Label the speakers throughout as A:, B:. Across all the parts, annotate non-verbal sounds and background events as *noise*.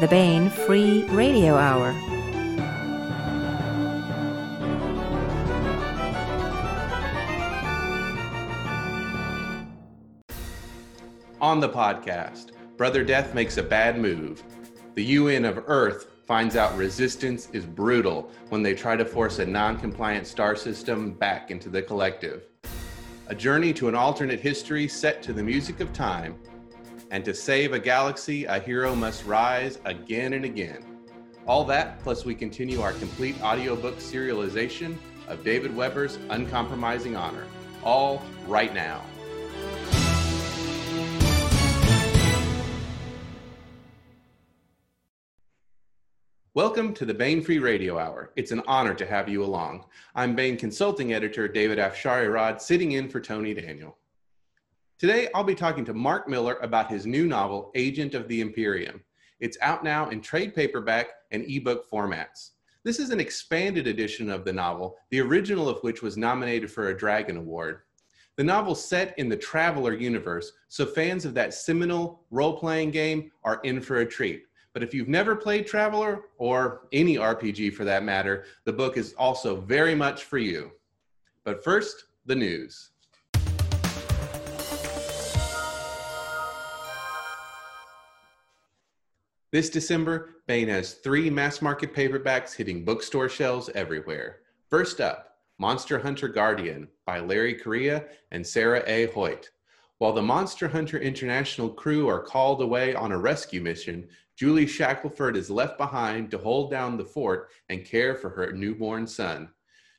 A: the Baen Free Radio Hour.
B: On the podcast, Brother Death makes a bad move. The UN of Earth finds out resistance is brutal when they try to force a non compliant star system back into the collective. A journey to an alternate history set to the music of time and to save a galaxy, a hero must rise again and again. All that, plus we continue our complete audiobook serialization of David Weber's Uncompromising Honor. All right now. Welcome to the Baen Free Radio Hour. It's an honor to have you along. I'm Baen Consulting Editor David Afsharirad, sitting in for Tony Daniel. Today, I'll be talking to Marc Miller about his new novel, Agent of the Imperium. It's out now in trade paperback and ebook formats. This is an expanded edition of the novel, the original of which was nominated for a Dragon Award. The novel's set in the Traveller universe, so fans of that seminal role playing game are in for a treat. But if you've never played Traveller, or any RPG for that matter, the book is also very much for you. But first, the news. This December, Baen has three mass market paperbacks hitting bookstore shelves everywhere. First up, Monster Hunter Guardian by Larry Correia and Sarah A. Hoyt. While the Monster Hunter International crew are called away on a rescue mission, Julie Shackelford is left behind to hold down the fort and care for her newborn son.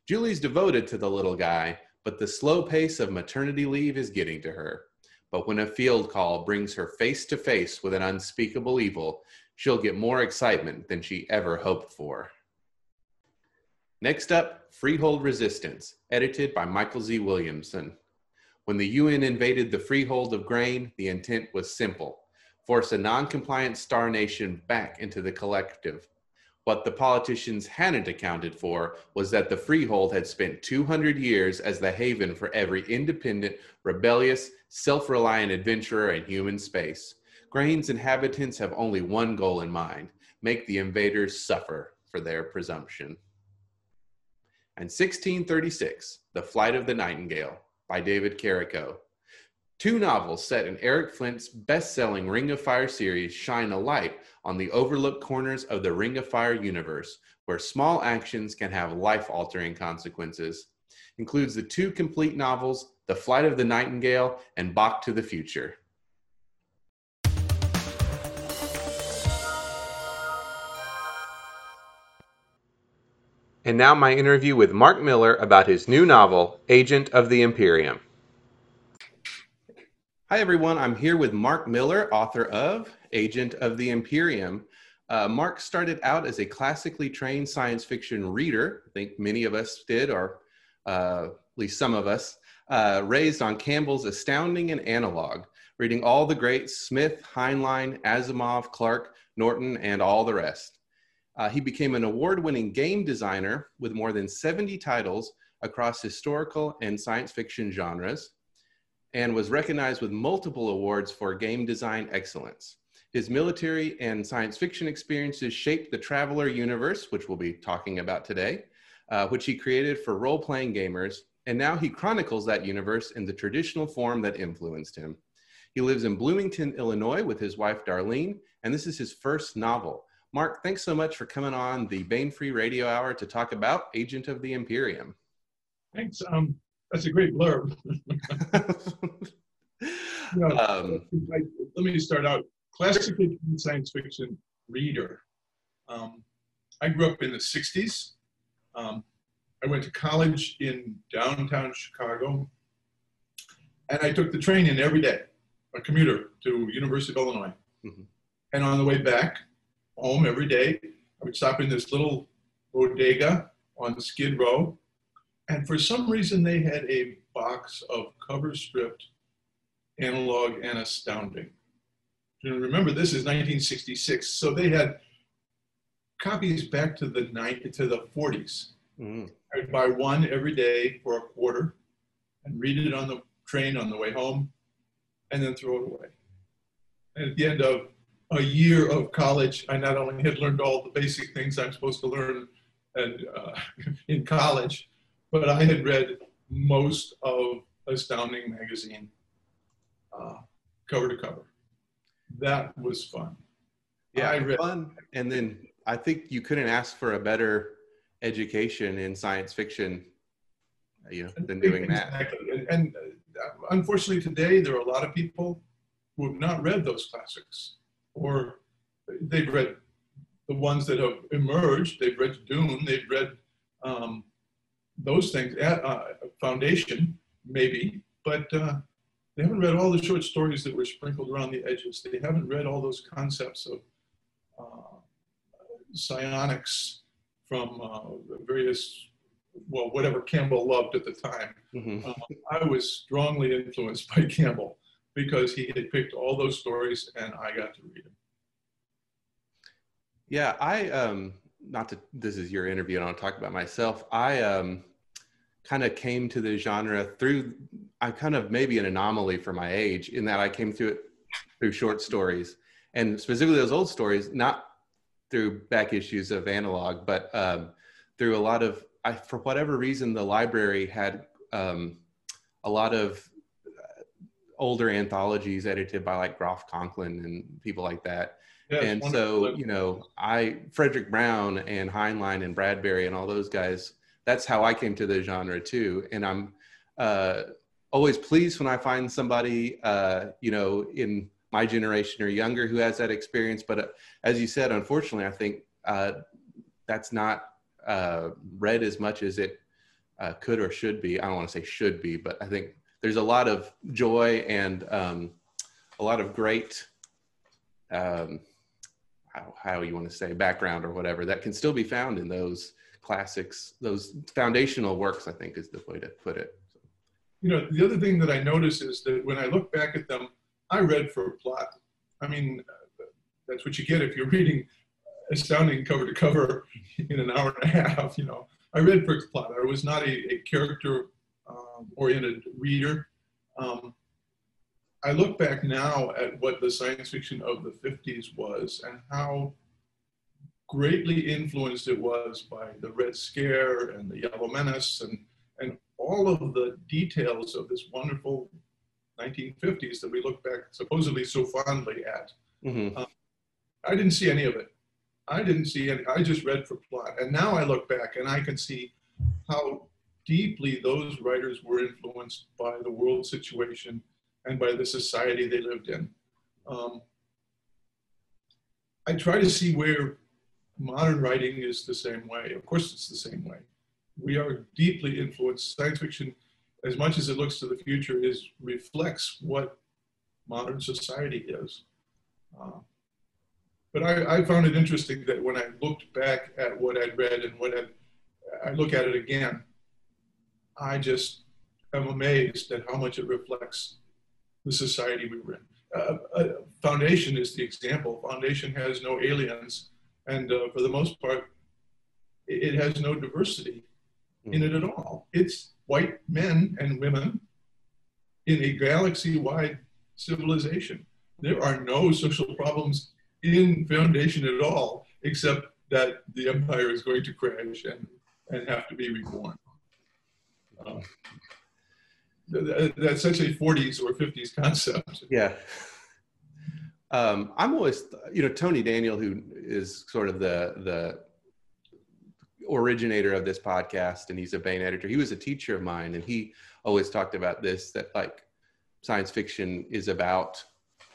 B: Julie's devoted to the little guy, but the slow pace of maternity leave is getting to her. But when a field call brings her face to face with an unspeakable evil, she'll get more excitement than she ever hoped for. Next up, Freehold Resistance, edited by Michael Z. Williamson. When the UN invaded the freehold of grain, the intent was simple force a non compliant star nation back into the collective. What the politicians hadn't accounted for was that the freehold had spent 200 years as the haven for every independent, rebellious, self reliant adventurer in human space. Grain's inhabitants have only one goal in mind make the invaders suffer for their presumption. And 1636, The Flight of the Nightingale by David Carrico. Two novels set in Eric Flint's best selling Ring of Fire series shine a light on the overlooked corners of the Ring of Fire universe, where small actions can have life altering consequences. Includes the two complete novels, The Flight of the Nightingale and Bach to the Future. And now, my interview with Marc Miller about his new novel, Agent of the Imperium. Hi, everyone. I'm here with Marc Miller, author of Agent of the Imperium. Uh, Marc started out as a classically trained science fiction reader. I think many of us did, or uh, at least some of us, uh, raised on Campbell's Astounding and Analog, reading all the great Smith, Heinlein, Asimov, Clarke, Norton, and all the rest. Uh, he became an award winning game designer with more than 70 titles across historical and science fiction genres and was recognized with multiple awards for game design excellence. His military and science fiction experiences shaped the Traveller universe, which we'll be talking about today, uh, which he created for role playing gamers. And now he chronicles that universe in the traditional form that influenced him. He lives in Bloomington, Illinois with his wife, Darlene, and this is his first novel. Marc, thanks so much for coming on the Baen Free Radio Hour to talk about Agent of the Imperium.
C: Thanks. Um, that's a great blurb. *laughs* you know, *laughs* um, let me start out. Classically science fiction reader. Um, I grew up in the 60s. Um, I went to college in downtown Chicago. And I took the train in every day, a commuter to University of Illinois. Mm-hmm. And on the way back, home every day. I would stop in this little bodega on Skid Row. And for some reason, they had a box of cover stripped analog and astounding. And remember, this is 1966. So they had copies back to the night to the 40s. Mm. I'd buy one every day for a quarter and read it on the train on the way home and then throw it away. And at the end of a year of college, I not only had learned all the basic things I'm supposed to learn and, uh, *laughs* in college, but I had read most of Astounding Magazine uh, cover to cover. That was fun.
B: Yeah,
C: I read-
B: fun. And then I think you couldn't ask for a better education in science fiction, you know, than doing that.
C: Exactly. And, and uh, unfortunately, today there are a lot of people who have not read those classics, or they've read the ones that have emerged. They've read Dune. They've read um, those things. Uh, uh, Foundation, maybe, but uh, they haven't read all the short stories that were sprinkled around the edges. They haven't read all those concepts of uh, psionics from uh, various, well, whatever Campbell loved at the time.
B: Mhm.
C: Um, I was strongly influenced by *laughs* Campbell because he had picked all those stories and I got to read them.
B: Yeah, I um not to this is your interview and I'll talk about myself. I um kind of came to the genre through I kind of maybe an anomaly for my age in that I came through it through short stories. And specifically those old stories, not through back issues of analog, but um, through a lot of I for whatever reason the library had um, a lot of uh, older anthologies edited by like Groff Conklin and people like that.
C: Yeah,
B: and so you know i fredric brown and heinlein and bradbury and all those guys that's how i came to the genre too. And i'm uh, always pleased when i find somebody uh, you know in my generation or younger who has that experience. But uh, as you said unfortunately i think uh, that's not uh, read as much as it uh, could or should be. I don't want to say should be but i think there's a lot of joy and um, a lot of great um, how, how you want to say background or whatever that can still be found in those classics those foundational works i think is the way to put it
C: you know, the other thing that I notice is that when I look back at them, I read for plot. I mean, that's what you get if you're reading astounding cover to cover in an hour and a half. You know, I read for plot. I was not a, a character um, oriented reader. Um, I look back now at what the science fiction of the 50s was and how greatly influenced it was by the Red Scare and the Yellow Menace and, and all of the details of this wonderful 1950s that we look back supposedly so fondly at.
B: Mhm.
C: I didn't see any of it. I didn't see any. I just read for plot. And now I look back and I can see how deeply those writers were influenced by the world situation and by the society they lived in. Um, I try to see where modern writing is the same way. Of course, it's the same way. We are deeply influenced. Science fiction, as much as it looks to the future, is reflects what modern society is. Uh, but I, I found it interesting that when I looked back at what I'd read and what I'd, I look at it again, I just am amazed at how much it reflects the society we were in. Uh, uh, Foundation is the example. Foundation has no aliens, and uh, for the most part, it, it has no diversity in it at all. It's white men and women in a galaxy-wide civilization. There are no social problems in Foundation at all, except that the empire is going to crash and, and have to be reborn. Th- that's such a 40s or 50s concept.
B: yeah um, i'm always you know tony daniel who is sort of the the originator of this podcast and he's a Baen editor. He was a teacher of mine and he always talked about this that like science fiction is about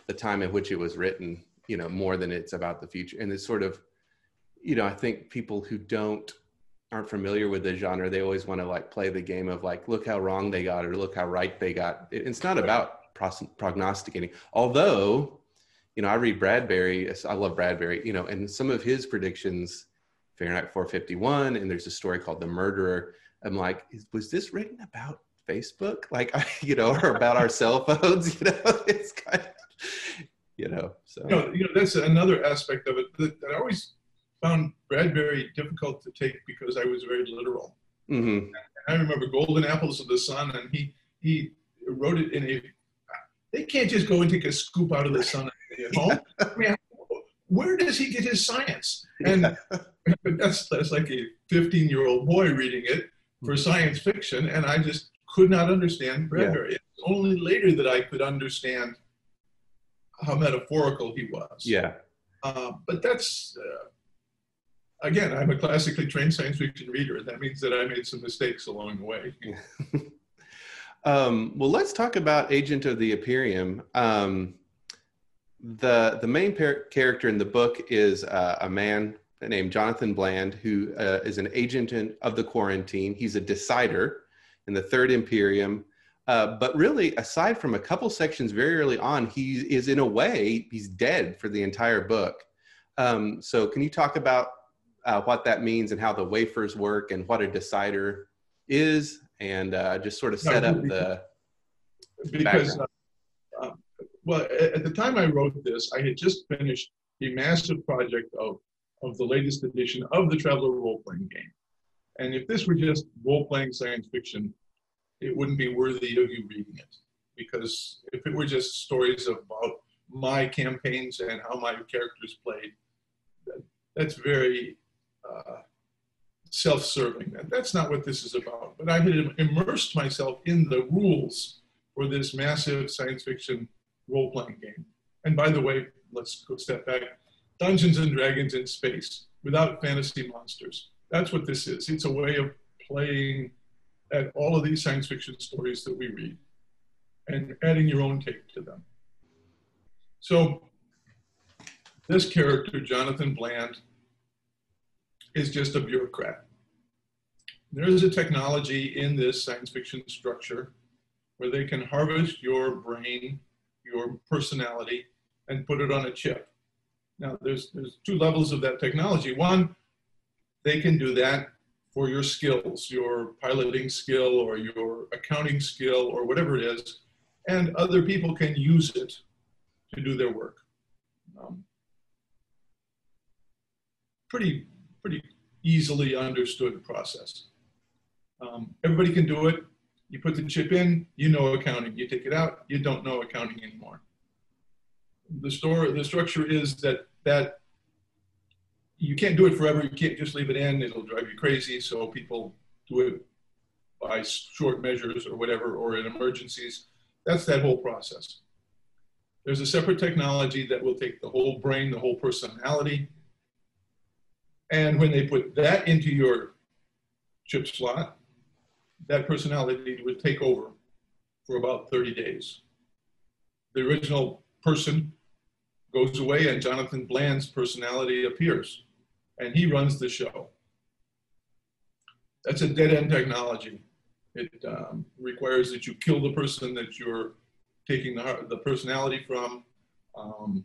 B: the time in which it was written, you know, more than it's about the future. And it's sort of, you know, I think people who don't aren't familiar with the genre, they always want to like play the game of like, look how wrong they got or look how right they got. It- It's not about prognosticating. Although, you know, I read Bradbury. I love Bradbury. You know, and some of his predictions, Fahrenheit 451, and there's a story called The Murderer. I'm like, is, was this written about Facebook? Like, *laughs* you know, or about our cell phones? *laughs* You know, it's kind of, you know, so.
C: You know, you know that's another aspect of it that, I always found Bradbury difficult to take because I was very literal.
B: Mhm.
C: I remember Golden Apples of the Sun, and he he wrote it in a. They can't just go and take a scoop out of the sun and take. I mean, where does he get his science? And *laughs* that's that's like a 15 year old boy reading it for science fiction, and I just could not understand Bradbury. Yeah. It's only later that I could understand how metaphorical he was.
B: Yeah.
C: Uh, but that's uh, again, I'm a classically trained science fiction reader. And that means that I made some mistakes along the way. *laughs*
B: um, well, let's talk about Agent of the Imperium. Um, the the main par- character in the book is uh, a man named Jonathan Bland, who uh, is an agent in, of the quarantine. He's a decider in the Third Imperium. Uh, but really, aside from a couple sections very early on, he is in a way he's dead for the entire book. Um, so, can you talk about uh, what that means and how the wafers work and what a decider is, and uh, just sort of set no, up the
C: because uh, well, at the time I wrote this, I had just finished a massive project of of the latest edition of the Traveller role playing game, and if this were just role playing science fiction, it wouldn't be worthy of you reading it because if it were just stories about my campaigns and how my characters played, that, that's very uh, self-serving. That's not what this is about. But I had immersed myself in the rules for this massive science fiction role-playing game. And by the way, let's go step back. Dungeons and Dragons in space without fantasy monsters. That's what this is. It's a way of playing at all of these science fiction stories that we read and adding your own take to them. So this character, Jonathan Bland, is just a bureaucrat. There is a technology in this science fiction structure where they can harvest your brain, your personality, and put it on a chip. Now, there's, there's two levels of that technology. One, they can do that for your skills, your piloting skill or your accounting skill or whatever it is, and other people can use it to do their work. Um, pretty pretty easily understood process. Um, everybody can do it. You put the chip in, you know accounting. You take it out, you don't know accounting anymore. The store, the structure is that that you can't do it forever. You can't just leave it in; it'll drive you crazy. So people do it by short measures or whatever, or in emergencies. That's that whole process. There's a separate technology that will take the whole brain, the whole personality, and when they put that into your chip slot, that personality would take over for about 30 days. The original person goes away and Jonathan Bland's personality appears and he runs the show. That's a dead end technology. It um, requires that you kill the person that you're taking the, the personality from. Um,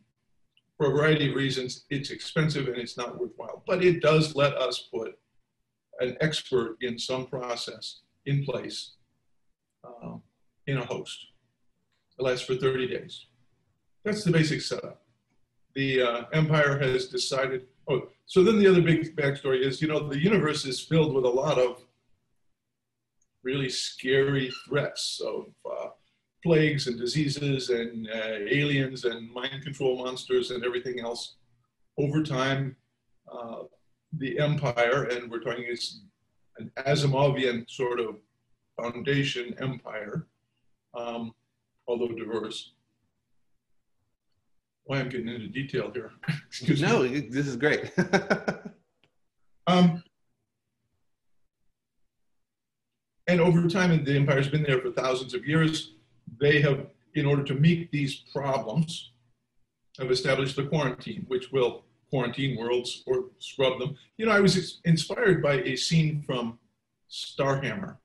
C: for a variety of reasons, it's expensive and it's not worthwhile. But it does let us put an expert in some process in place uh, in a host. It lasts for 30 days. That's the basic setup. The uh, empire has decided. Oh, so then the other big backstory is, you know, the universe is filled with a lot of really scary threats of uh, plagues and diseases and uh, aliens and mind control monsters and everything else. Over time, uh, the empire, and we're talking an Asimovian sort of foundation empire, um, although diverse. Why I'm getting into detail here. *laughs*
B: Excuse no, me. this is great. *laughs*
C: um, and over time, the empire's been there for thousands of years they have, in order to meet these problems, have established a quarantine, which will quarantine worlds or scrub them. You know, I was inspired by a scene from Starhammer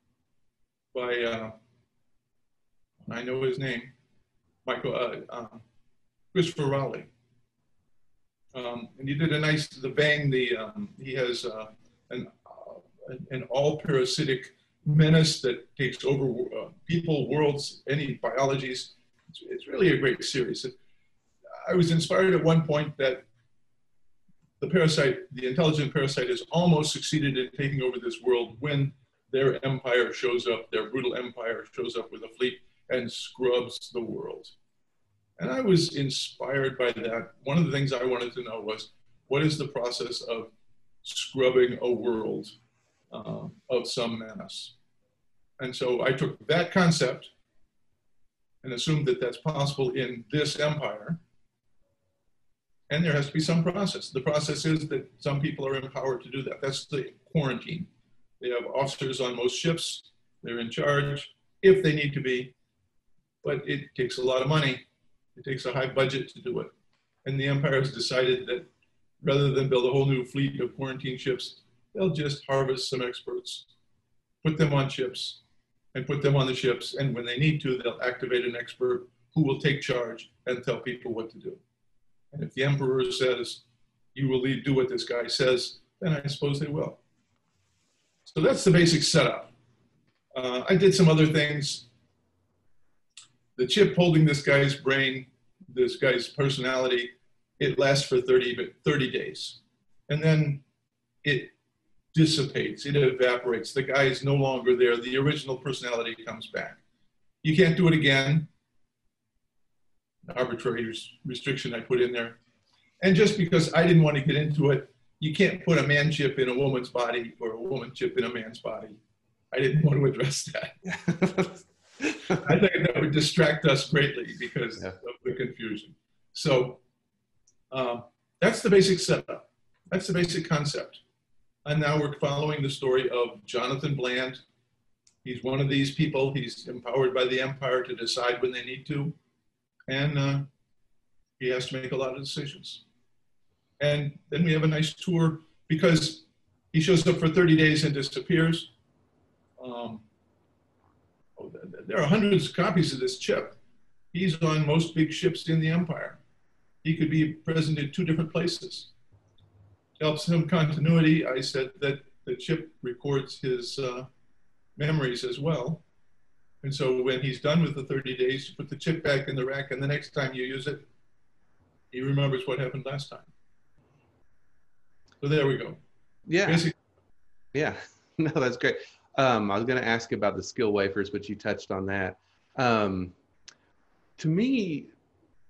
C: by, uh, I know his name, Michael, uh, um, Christopher Rowley. Um, and he did a nice, the Vang, the, um, he has uh, an, uh, an all parasitic menace that takes over uh, people, worlds, any biologies. It's, it's, really a great series. I was inspired at one point that the parasite, the intelligent parasite, has almost succeeded in taking over this world when their empire shows up, their brutal empire shows up with a fleet and scrubs the world. And I was inspired by that. One of the things I wanted to know was what is the process of scrubbing a world uh, of some mass? And so I took that concept and assumed that that's possible in this empire. And there has to be some process. The process is that some people are empowered to do that. That's the quarantine. They have officers on most ships. They're in charge if they need to be, but it takes a lot of money. It takes a high budget to do it. And the empire has decided that rather than build a whole new fleet of quarantine ships, they'll just harvest some experts, put them on ships, and put them on the ships. And when they need to, they'll activate an expert who will take charge and tell people what to do. And if the emperor says, you will do what this guy says, then I suppose they will. So that's the basic setup. Uh, I did some other things. The chip holding this guy's brain, this guy's personality, it lasts for 30, 30 days. And then it dissipates, it evaporates. The guy is no longer there. The original personality comes back. You can't do it again. Arbitrary restriction I put in there. And just because I didn't want to get into it, you can't put a man chip in a woman's body or a woman chip in a man's body. I didn't want to address that. *laughs* I think that would distract us greatly because yeah. of the confusion. So um, that's the basic setup. That's the basic concept. And now we're following the story of Jonathan Bland. He's one of these people. He's empowered by the empire to decide when they need to. And uh, he has to make a lot of decisions. And then we have a nice tour because he shows up for 30 days and disappears. Um, oh, there are hundreds of copies of this chip. He's on most big ships in the empire. He could be present in two different places helps him continuity. I said that the chip records his uh, memories as well. And so when he's done with the 30 days, you put the chip back in the rack, and the next time you use it, he remembers what happened last time. So there we go.
B: Yeah. Basically. yeah. *laughs* No, that's great. Um, I was going to ask about the skill wafers, but you touched on that. Um, to me,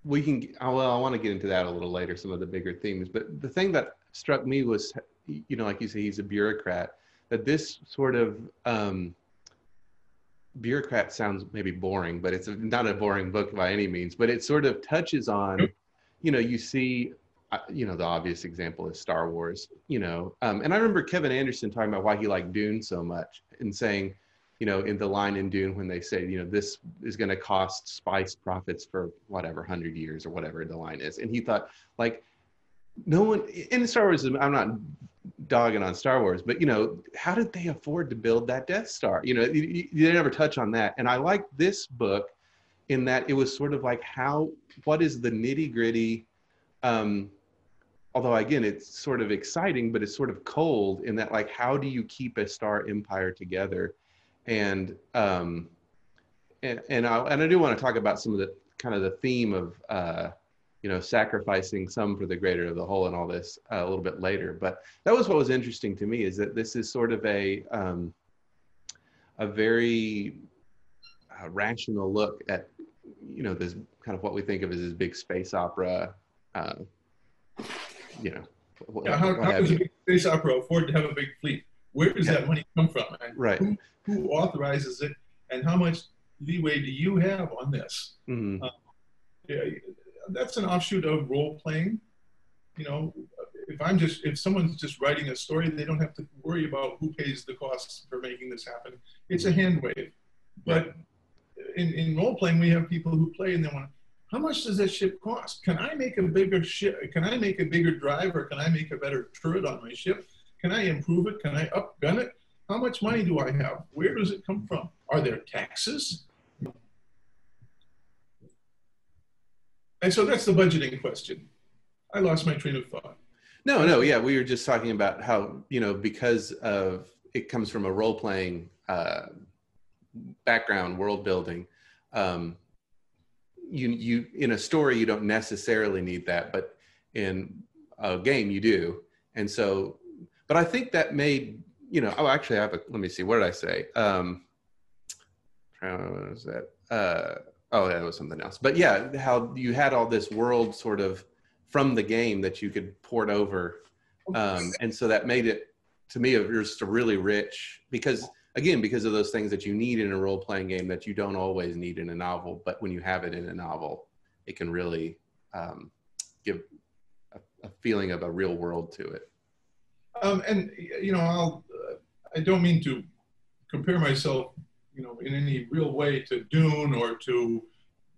B: we can. Well, I want to get into that a little later. Some of the bigger themes, but the thing that struck me was, you know, like you say, he's a bureaucrat. That this sort of um, bureaucrat sounds maybe boring, but it's not a boring book by any means. But it sort of touches on, you know, you see, uh, you know, the obvious example is Star Wars. You know, um, and I remember Kevin Anderson talking about why he liked Dune so much and saying, you know, in the line in Dune when they say, you know, this is going to cost Spice profits for whatever hundred years or whatever the line is, and he thought like no one in Star Wars. I'm not dogging on Star Wars, but you know, how did they afford to build that Death Star? You know, you, you never touch on that. And I like this book in that it was sort of like how what is the nitty gritty. Um, although again, it's sort of exciting, but it's sort of cold in that like how do you keep a star empire together? And um, and and I and I do want to talk about some of the kind of the theme of. Uh, you know, sacrificing some for the greater of the whole and all this uh, a little bit later. But that was what was interesting to me is that this is sort of a um, a very uh, rational look at you know this kind of what we think of as this big space opera. Uh, you know,
C: yeah, how, how does a big space opera afford to have a big fleet? Where does yeah. that money come from?
B: Right.
C: Who, who, authorizes it, and how much leeway do you have on this? Mm-hmm. Uh, yeah, that's an offshoot of role playing. You know, if I'm just if someone's just writing a story, they don't have to worry about who pays the costs for making this happen. It's a mm-hmm. hand wave. But in, in role playing, we have people who play and they want, how much does this ship cost? Can I make a bigger ship? Can I make a bigger drive or can I make a better turret on my ship? Can I improve it? Can I upgun it? How much money do I have? Where does it come from? Are there taxes? And so that's the budgeting question. I lost my train of thought.
B: No, no, yeah, we were just talking about how you know because of it comes from a role playing uh, background, world building. Um, you you in a story you don't necessarily need that, but in a game you do. And so, but I think that made you know. Oh, actually, I have a. Let me see. What did I say? Um, what was that? Uh, Oh, that was something else. But yeah, how you had all this world sort of from the game that you could port over, um, and so that made it to me it was just a really rich because again because of those things that you need in a role playing game that you don't always need in a novel, but when you have it in a novel, it can really um, give a, a, feeling of a real world to it.
C: Um, and you know, I'll uh, I don't mean to compare myself you know, in any real way to Dune or to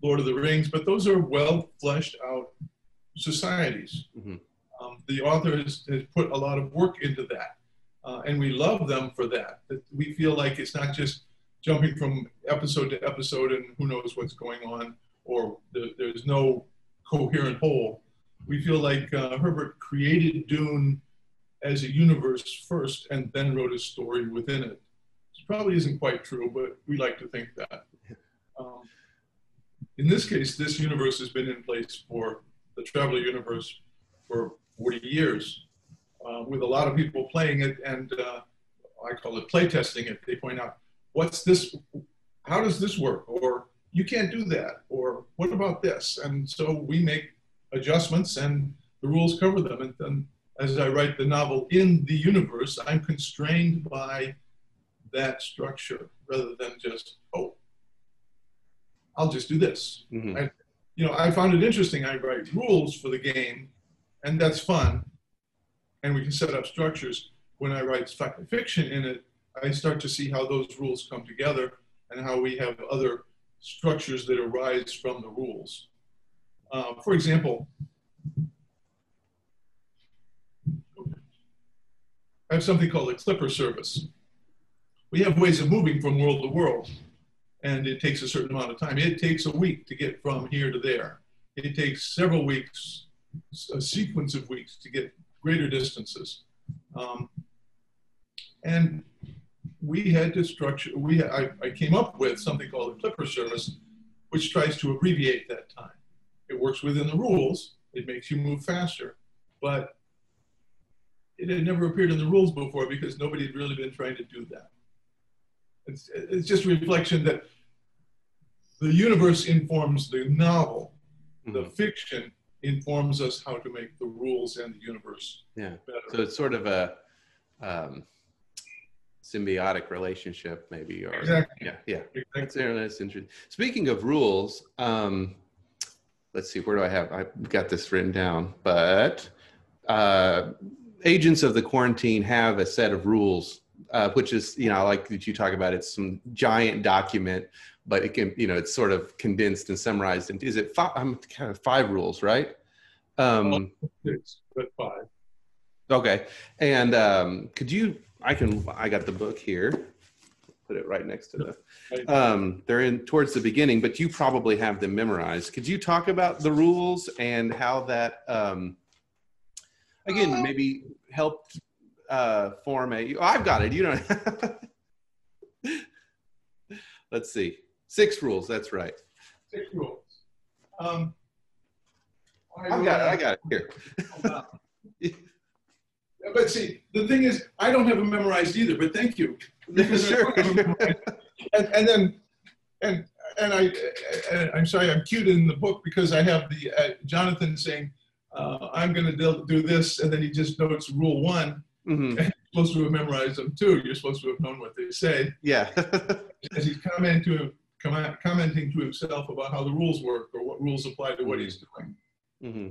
C: Lord of the Rings, but those are well fleshed out societies. Mm-hmm. Um, the author has, has, put a lot of work into that, uh, and we love them for that. That we feel like it's not just jumping from episode to episode and who knows what's going on, or the, there's no coherent whole. We feel like uh, Herbert created Dune as a universe first, and then wrote a story within it probably isn't quite true, but we like to think that. Um, in this case, this universe has been in place for the Traveller universe for 40 years, uh, with a lot of people playing it, and uh, I call it playtesting it. They point out, what's this? How does this work? Or you can't do that. Or what about this? And so we make adjustments, and the rules cover them. And then, as I write the novel in the universe, I'm constrained by that structure rather than just, oh, I'll just do this. Mm-hmm. I, you know, I found it interesting. I write rules for the game, and that's fun. And we can set up structures. When I write fiction in it, I start to see how those rules come together and how we have other structures that arise from the rules. Uh, for example, I have something called a clipper service we have ways of moving from world to world, and it takes a certain amount of time. It takes a week to get from here to there. It takes several weeks, a sequence of weeks to get greater distances. Um, and we had to structure, we, I, I came up with something called a Clipper service, which tries to abbreviate that time. It works within the rules, it makes you move faster, but it had never appeared in the rules before because nobody had really been trying to do that. It's, it's just a reflection that the universe informs the novel. Mm-hmm. The fiction informs us how to make the rules and the universe
B: yeah. better. So it's sort of a um, symbiotic relationship, maybe. Or,
C: exactly.
B: Yeah, yeah. Exactly. That's, that's interesting. Speaking of rules, um, let's see, where do I have? I've got this written down, but uh, agents of the quarantine have a set of rules uh, which is you know I like that you talk about it's some giant document but it can you know it's sort of condensed and summarized and is it five i'm kind of five rules right? Um
C: six but five.
B: Okay. And um could you i can i got the book here. Put it right next to the um they're in towards the beginning but you probably have them memorized. Could you talk about the rules and how that um again uh, maybe helped uh, form a. Oh, I've got it. You know. *laughs* Let's see. Six rules. That's right.
C: Six rules. Um,
B: I have got it. I got it here. *laughs*
C: but see, the thing is, I don't have them memorized either. But thank you.
B: sure.
C: and, and then, and and I, I'm sorry, I'm cute in the book because I have the uh, Jonathan saying, uh, "I'm going to do this," and then he just notes rule one, Mm-hmm. *laughs* You're supposed to have memorized them too. You're supposed to have known what they say.
B: Yeah. *laughs*
C: As he's commenting to, commenting to himself about how the rules work or what rules apply to what he's doing. Mm-hmm.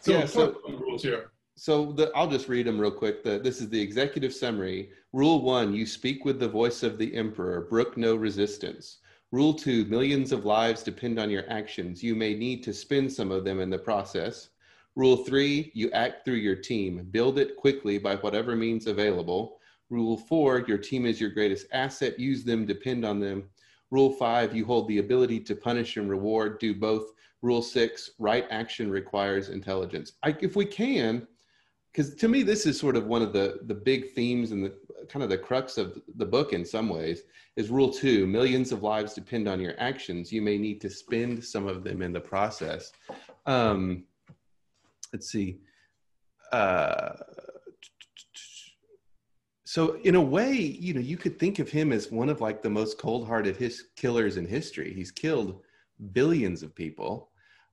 C: So, yeah, so rules here.
B: So the, I'll just read them real quick. The, this is the executive summary. Rule one: You speak with the voice of the emperor. Brook no resistance. Rule two: Millions of lives depend on your actions. You may need to spend some of them in the process. Rule three, you act through your team. Build it quickly by whatever means available. Rule four, your team is your greatest asset. Use them, depend on them. Rule five, you hold the ability to punish and reward. Do both. Rule six, right action requires intelligence. I, if we can, because to me, this is sort of one of the, the big themes and the kind of the crux of the book in some ways is rule two millions of lives depend on your actions. You may need to spend some of them in the process. Um, let's see. Uh, so in a way, you know, you could think of him as one of like the most cold-hearted his killers in history. He's killed billions of people.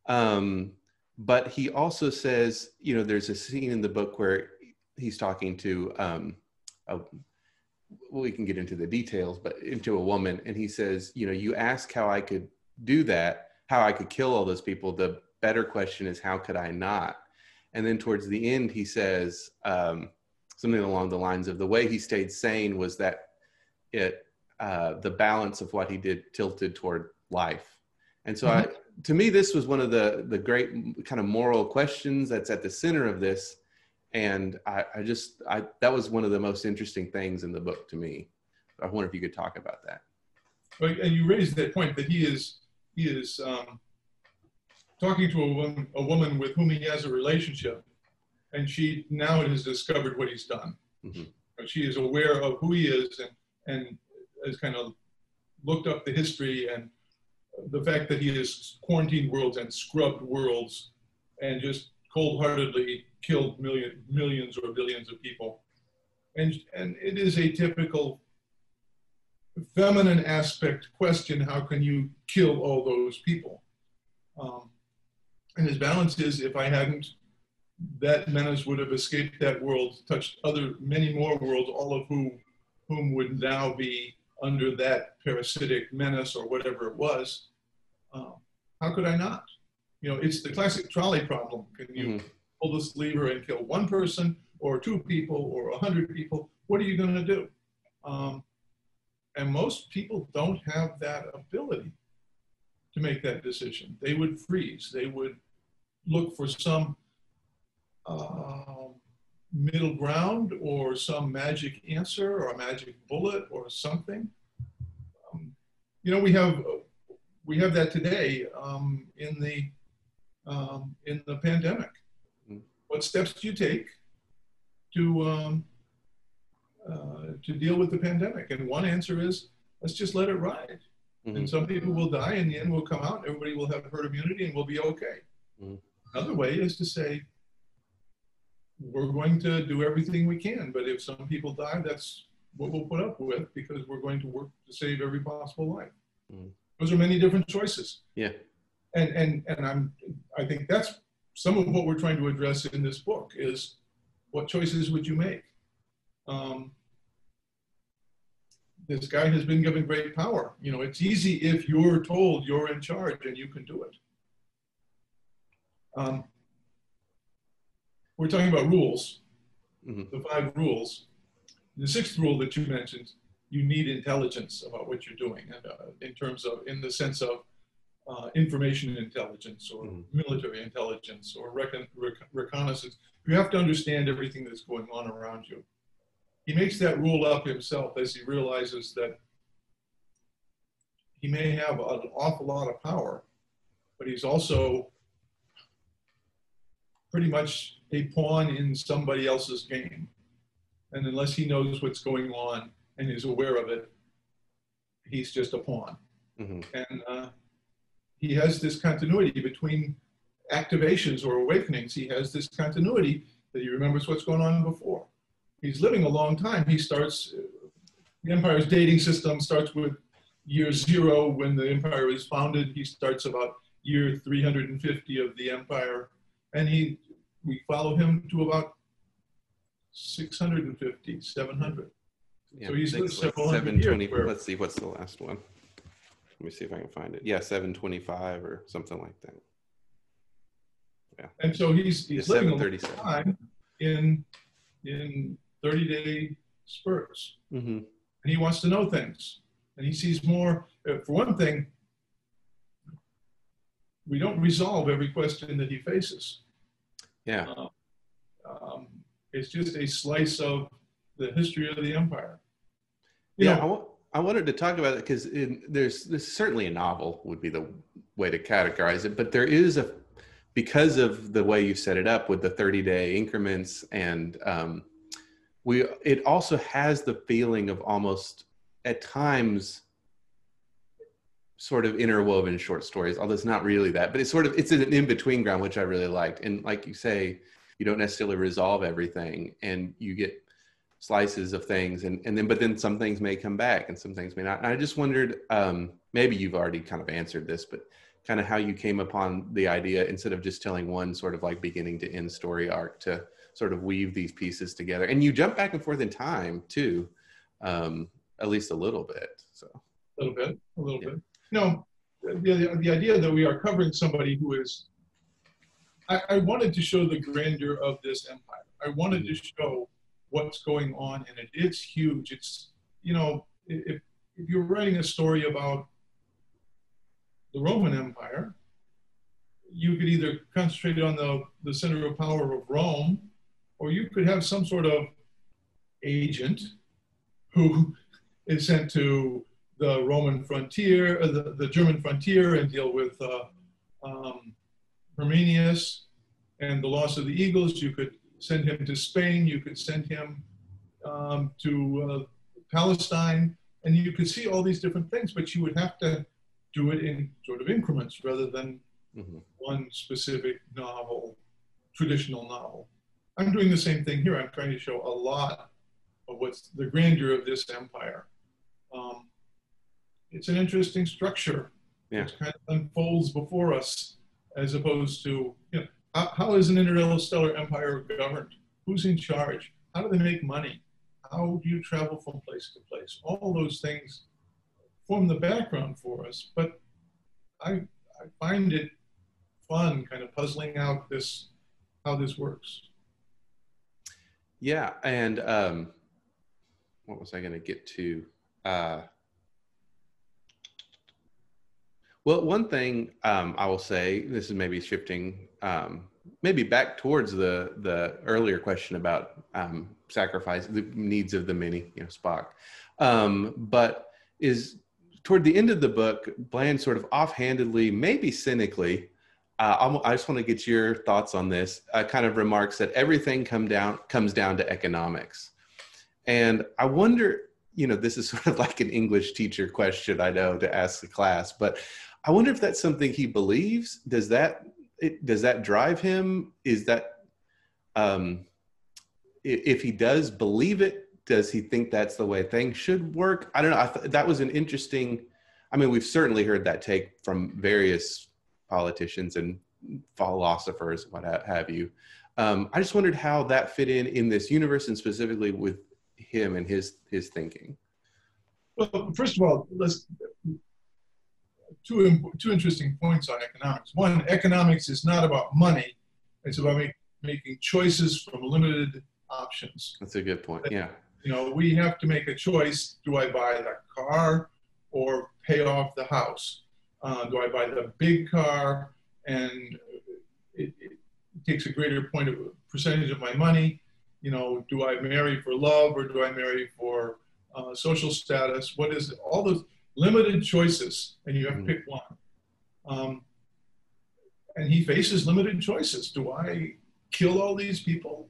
B: Um, but he also says, you know, there's a scene in the book where he's talking to, um, a, we can get into the details, but into a woman, and he says, you know, you ask how I could do that, how I could kill all those people. The better question is, how could I not? And then towards the end, he says um, something along the lines of the way he stayed sane was that it, uh, the balance of what he did tilted toward life. And so, mm-hmm. I, to me, this was one of the the great kind of moral questions that's at the center of this. And I, I just, I that was one of the most interesting things in the book to me. I wonder if you could talk about that.
C: Well, and you raised that point that he is he is um, talking to a woman, a woman with whom he has a relationship, and she now has discovered what he's done. Mm-hmm. She is aware of who he is and, and has kind of looked up the history and the fact that he has quarantined worlds and scrubbed worlds and just cold-heartedly killed million, millions or billions of people. And, and it is a typical feminine aspect question, how can you kill all those people? And his balance is, if I hadn't, that menace would have escaped that world, touched other, many more worlds, all of whom, whom would now be under that parasitic menace or whatever it was. Um, how could I not? You know, it's the classic trolley problem. Can you mm-hmm. pull this lever and kill one person or two people or a hundred people? What are you going to do? Um, and most people don't have that ability to make that decision. They would freeze. They would look for some uh, middle ground or some magic answer or a magic bullet or something. Um, you know, we have we have that today um, in the um, in the pandemic. Mm-hmm. What steps do you take to um, uh, to deal with the pandemic? And one answer is let's just let it ride. Mm-hmm. And some people will die, and the end will come out. Everybody will have herd immunity, and we'll be okay. Mm-hmm. Another way is to say we're going to do everything we can, but if some people die, that's what we'll put up with because we're going to work to save every possible life. Mm-hmm. Those are many different choices.
B: Yeah.
C: And and and I'm I think that's some of what we're trying to address in this book is what choices would you make? Um, this guy has been given great power. You know, it's easy if you're told you're in charge and you can do it. Um, we're talking about rules, mm-hmm. the five rules. The sixth rule that you mentioned, you need intelligence about what you're doing, and uh, in terms of, in the sense of uh, information intelligence or mm-hmm. military intelligence or recon- rec- reconnaissance. You have to understand everything that's going on around you he makes that rule up himself as he realizes that he may have an awful lot of power, but he's also pretty much a pawn in somebody else's game. And unless he knows what's going on and is aware of it, he's just a pawn. Mm-hmm. And uh, he has this continuity between activations or awakenings. He has this continuity that he remembers what's going on before he's living a long time. He starts, the empire's dating system starts with year zero when the empire is founded. He starts about year 350 of the empire. And he, we follow him to about 650, 700.
B: Yeah, so he's lived several hundred years. Where, let's see, what's the last one? Let me see if I can find it. Yeah, 725 or something like that.
C: Yeah. And so he's, he's living a long time in, in 30 day spurts. Mm-hmm. And he wants to know things. And he sees more. Uh, for one thing, we don't resolve every question that he faces.
B: Yeah. Uh,
C: um, it's just a slice of the history of the empire.
B: You yeah, know, I wanted to talk about it because there's, there's certainly a novel would be the way to categorize it, but there is a because of the way you set it up with the 30 day increments and um, we it also has the feeling of almost at times sort of interwoven short stories although it's not really that but it's sort of it's an in-between ground which i really liked. And like you say you don't necessarily resolve everything and you get slices of things and, and then but then some things may come back and some things may not. And i just wondered um, maybe you've already kind of answered this but kind of how you came upon the idea instead of just telling one sort of like beginning to end story arc to sort of weave these pieces together. And you jump back and forth in time too, um, at least a little bit. So
C: a little bit, a little yeah. bit. No, the, the idea that we are covering somebody who is, I, I wanted to show the grandeur of this empire. I wanted to show what's going on in it. It's huge. It's, you know, if, if you're writing a story about the Roman Empire, you could either concentrate on the, the center of power of Rome, or you could have some sort of agent who *laughs* is sent to the Roman frontier, uh, the, the German frontier, and deal with uh, um, Arminius and the loss of the Eagles. You could send him to Spain. You could send him um, to uh, Palestine, and you could see all these different things. But you would have to do it in sort of increments rather than mm-hmm. one specific novel, traditional novel. I'm doing the same thing here. I'm trying to show a lot of what's the grandeur of this empire. Um, it's an interesting structure. Yeah. It kind of unfolds before us as opposed to, you know, how, how is an interstellar empire governed? Who's in charge? How do they make money? How do you travel from place to place? All those things form the background for us, but I, I find it fun kind of puzzling out this, how this works.
B: Yeah. And um, what was I going to get to? Uh, well, one thing um, I will say, this is maybe shifting, um, maybe back towards the the earlier question about um, sacrifice, the needs of the many, you know, Spock. Um, but is toward the end of the book, Bland sort of offhandedly, maybe cynically, uh, i just want to get your thoughts on this. Uh, kind of remarks that everything come down comes down to economics, and I wonder. You know, this is *laughs* sort of like an English teacher question I know to ask the class, but I wonder if that's something he believes. Does that it, does that drive him? Is that um, if he does believe it, does he think that's the way things should work? I don't know. I th- that was an interesting. I mean, we've certainly heard that take from various politicians and philosophers, what have you. Um, I just wondered how that fit in in this universe, and specifically with him and his his thinking.
C: Well, first of all, let's two, two interesting points on economics. One, economics is not about money, it's about make, making choices from limited options.
B: That's a good point. Yeah.
C: You know, we have to make a choice do I buy the car or pay off the house? Uh, do I buy the big car and it, it takes a greater point of percentage of my money? You know, do I marry for love or do I marry for uh, social status? What is it? all those? limited choices, and you have mm-hmm. to pick one. Um, and he faces limited choices. Do I kill all these people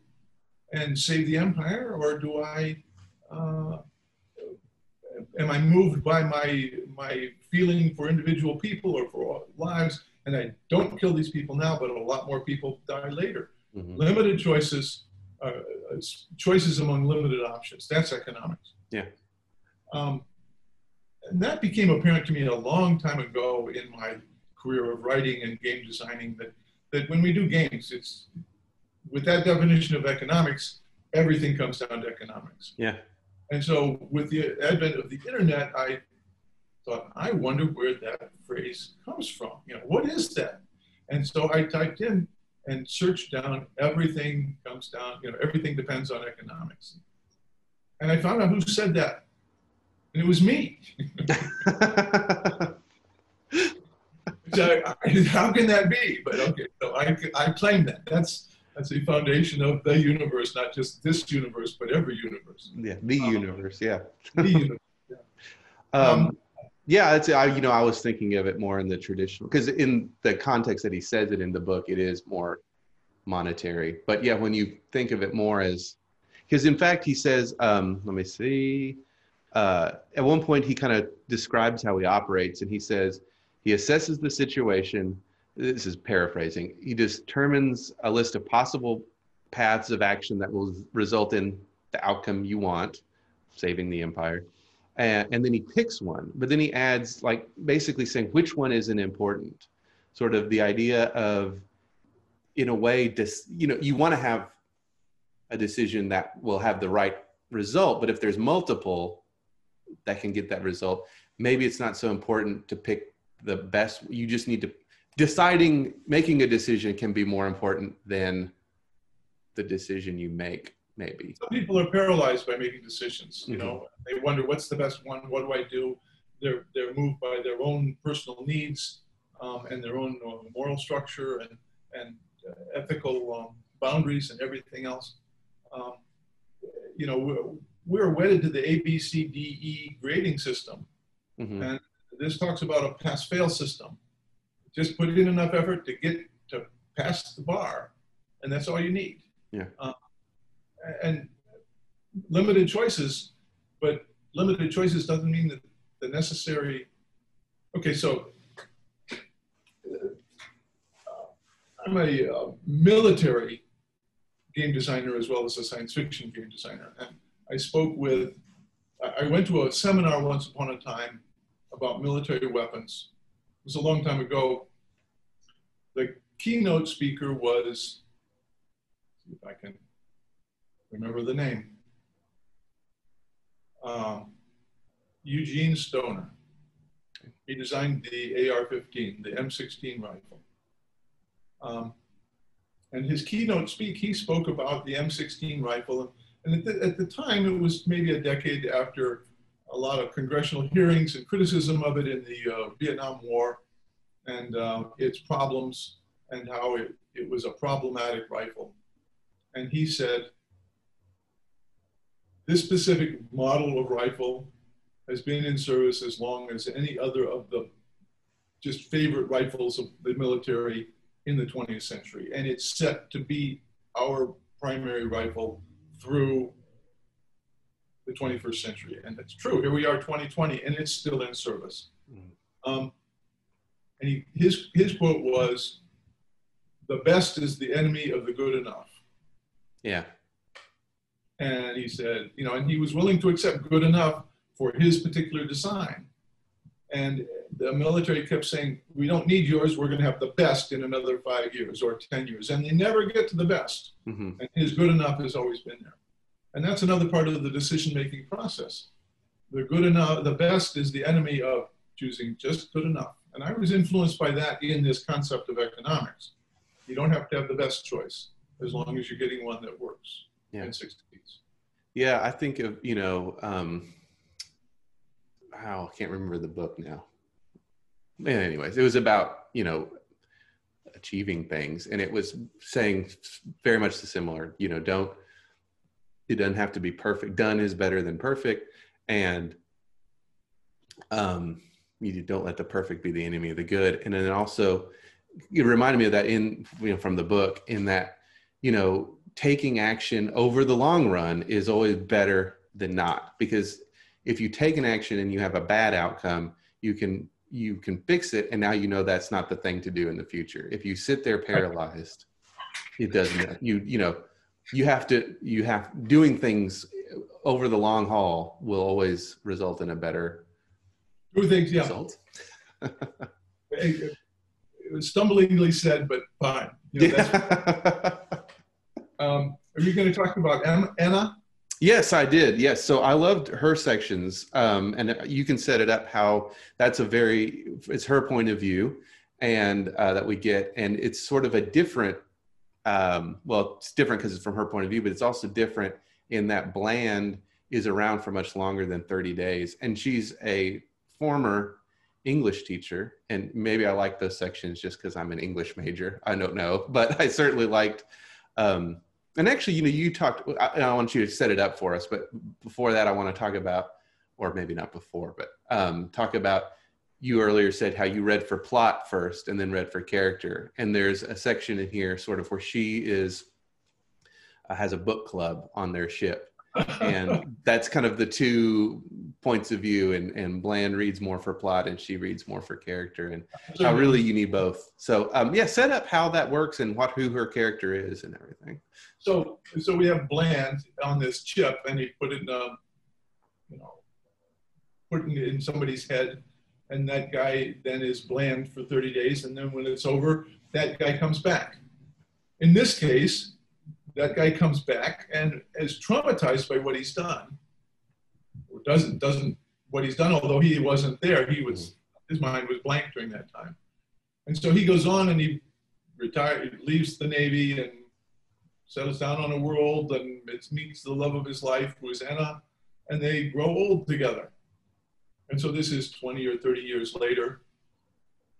C: and save the empire, or do I? Uh, am I moved by my my feeling for individual people or for lives, and I don't kill these people now, but a lot more people die later? Mm-hmm. Limited choices, uh, choices among limited options. That's economics.
B: Yeah.
C: Um, and that became apparent to me a long time ago in my career of writing and game designing that, that when we do games, it's with that definition of economics, everything comes down to economics.
B: Yeah.
C: And so with the advent of the internet, I thought, I wonder where that phrase comes from. You know, what is that? And so I typed in and searched down, everything comes down, you know, everything depends on economics. And I found out who said that and it was me. *laughs* *laughs* so how can that be? But okay, so I, I claim that. That's that's the foundation of the universe, not just this universe, but every universe.
B: Yeah, the um, universe. Yeah. the universe. Yeah. *laughs* Um, yeah, it's I, you know I was thinking of it more in the traditional because in the context that he says it in the book, it is more monetary. But yeah, when you think of it more as because in fact he says, um, let me see uh, at one point he kind of describes how he operates and he says he assesses the situation this is paraphrasing he determines a list of possible paths of action that will result in the outcome you want saving the empire. And, and then he picks one but then he adds like basically saying which one isn't important. Sort of the idea of in a way dis, you know you want to have a decision that will have the right result but if there's multiple that can get that result maybe it's not so important to pick the best you just need to deciding making a decision can be more important than the decision you make maybe.
C: Some people are paralyzed by making decisions you mm-hmm. know they wonder what's the best one? What do i do? They're they're moved by their own personal needs um, and their own uh, moral structure and and uh, ethical um, boundaries and everything else. Um, you know we're, we're, wedded to the a b c d e grading system. Mm-hmm. and this talks about a pass fail system just put in enough effort to get to pass the bar and that's all you need
B: yeah uh,
C: and limited choices, but limited choices doesn't mean that the necessary. Okay, so uh, I'm a uh, military game designer as well as a science fiction game designer, and I spoke with. I went to a seminar once upon a time about military weapons. It was a long time ago. The keynote speaker was, see if I can remember the name. Um, Eugene Stoner. He designed the AR-15, the M16 rifle. Um, and his keynote speak, he spoke about the M16 rifle. And at the, at the time, it was maybe a decade after a lot of congressional hearings and criticism of it in the uh, Vietnam War and uh, its problems and how it, it was a problematic rifle. And he said, this specific model of rifle has been in service as long as any other of the just favorite rifles of the military in the 20th century. And it's set to be our primary rifle through the 21st century. And that's true. Here we are, 2020, and it's still in service. Mm. Um, and he, his, his quote was, the best is the enemy of the good enough.
B: Yeah.
C: And he said, you know, and he was willing to accept good enough for his particular design. And the military kept saying, we don't need yours, we're going to have the best in another five years or 10 years. And they never get to the best. Mm-hmm. And his good enough has always been there. And that's another part of the decision making process. The good enough, the best is the enemy of choosing just good enough. And I was influenced by that in this concept of economics. You don't have to have the best choice as long as you're getting one that works
B: yeah. and succeeds. Yeah, I think of you know, um, I can't remember the book now. Man, Anyways, it was about you know achieving things, and it was saying very much the similar. You know, don't it doesn't have to be perfect. Done is better than perfect, and um, you don't let the perfect be the enemy of the good. And then also, it reminded me of that in you know from the book in that you know taking action over the long run is always better than not. Because if you take an action and you have a bad outcome you can you can fix it. And now you know that's not the thing to do in the future. If you sit there paralyzed it doesn't you you know you have to you have doing things over the long haul will always result in a better
C: do things yeah result. it was stumblingly said but fine you know, yeah. Um, are you going to talk about Anna?
B: Yes, I did. Yes. So I loved her sections. Um, and you can set it up how that's a very, it's her point of view and uh, that we get. And it's sort of a different, um, well, it's different because it's from her point of view, but it's also different in that Bland is around for much longer than 30 days. And she's a former English teacher. And maybe I like those sections just because I'm an English major. I don't know. *laughs* But I certainly liked um, and actually, you know, you talked, I, I, want you to set it up for us, but before that, I want to talk about, or maybe not before, but um, talk about, you earlier said how you read for plot first and then read for character. And there's a section in here sort of where she is, uh, has a book club on their ship. *laughs* and that's kind of the two points of view. And, and bland reads more for plot and she reads more for character. And how really you need both. So um, yeah set up how that works and what who her character is and everything.
C: So so we have bland on this chip and he put it in um, you know put it in somebody's head and that guy then is bland for 30 days, and then when it's over, that guy comes back. In this case, that guy comes back and is traumatized by what he's done, or doesn't doesn't what he's done. Although he wasn't there, he was his mind was blank during that time, and so he goes on and he retires, leaves the navy and settles down on a world and meets the love of his life, who is Anna, and they grow old together. And so this is 20 or 30 years later,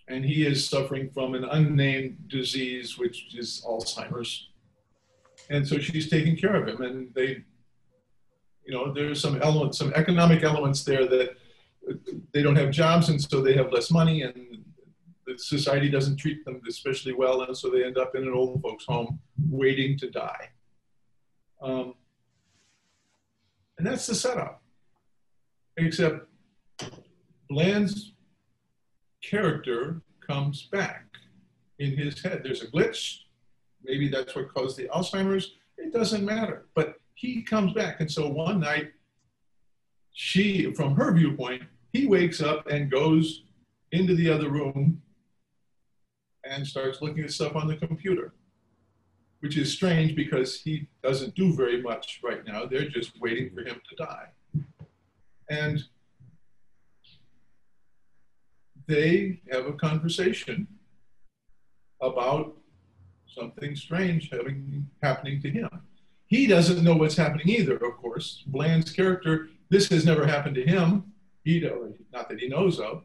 C: and he is suffering from an unnamed disease, which is Alzheimer's. And so she's taking care of him, and they, you know, there's some elements, some economic elements there that they don't have jobs, and so they have less money, and the society doesn't treat them especially well, and so they end up in an old folks' home waiting to die. Um, and that's the setup. Except Bland's character comes back in his head. There's a glitch. Maybe that's what caused the Alzheimer's. It doesn't matter. But he comes back. And so one night, she, from her viewpoint, he wakes up and goes into the other room and starts looking at stuff on the computer, which is strange because he doesn't do very much right now. They're just waiting for him to die. And they have a conversation about something strange having happening to him. He doesn't know what's happening either, of course. Bland's character, this has never happened to him. He not that he knows of.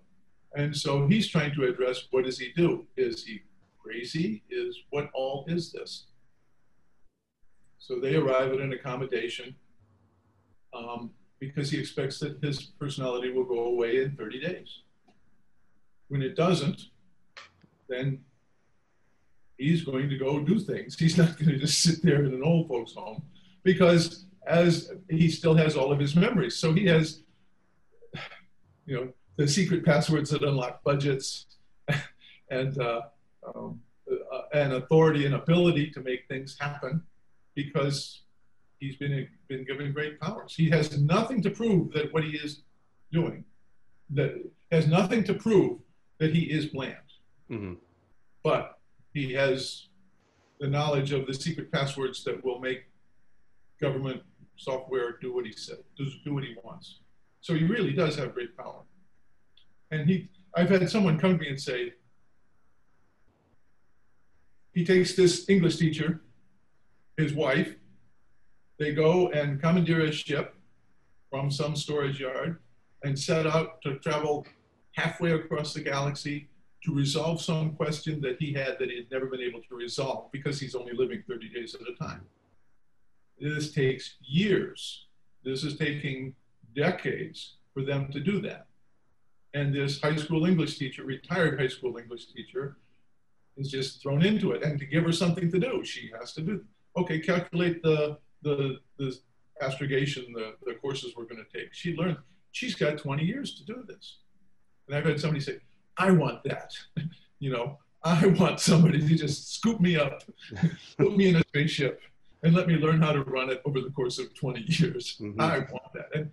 C: And so he's trying to address what does he do? Is he crazy? Is what all is this? So they arrive at an accommodation um, because he expects that his personality will go away in 30 days. When it doesn't, then he's going to go do things. He's not going to just sit there in an old folks' home because as he still has all of his memories. So he has, you know, the secret passwords that unlock budgets *laughs* and uh, um, uh, an authority and ability to make things happen because he's been been given great powers. He has nothing to prove that what he is doing that has nothing to prove that he is bland. Mm-hmm. But he has the knowledge of the secret passwords that will make government software do what he said, do, do what he wants. So he really does have great power. And he, I've had someone come to me and say, he takes this English teacher, his wife, they go and commandeer a ship from some storage yard and set out to travel halfway across the galaxy to resolve some question that he had that he had never been able to resolve because he's only living 30 days at a time. This takes years. This is taking decades for them to do that. And this high school English teacher, retired high school English teacher, is just thrown into it. And to give her something to do, she has to do, okay, calculate the, the, the astrogation, the, the courses we're going to take. She learned, she's got 20 years to do this. And I've had somebody say, I want that. *laughs* you know, I want somebody to just scoop me up, *laughs* put me in a spaceship, and let me learn how to run it over the course of 20 years. Mm-hmm. I want that. And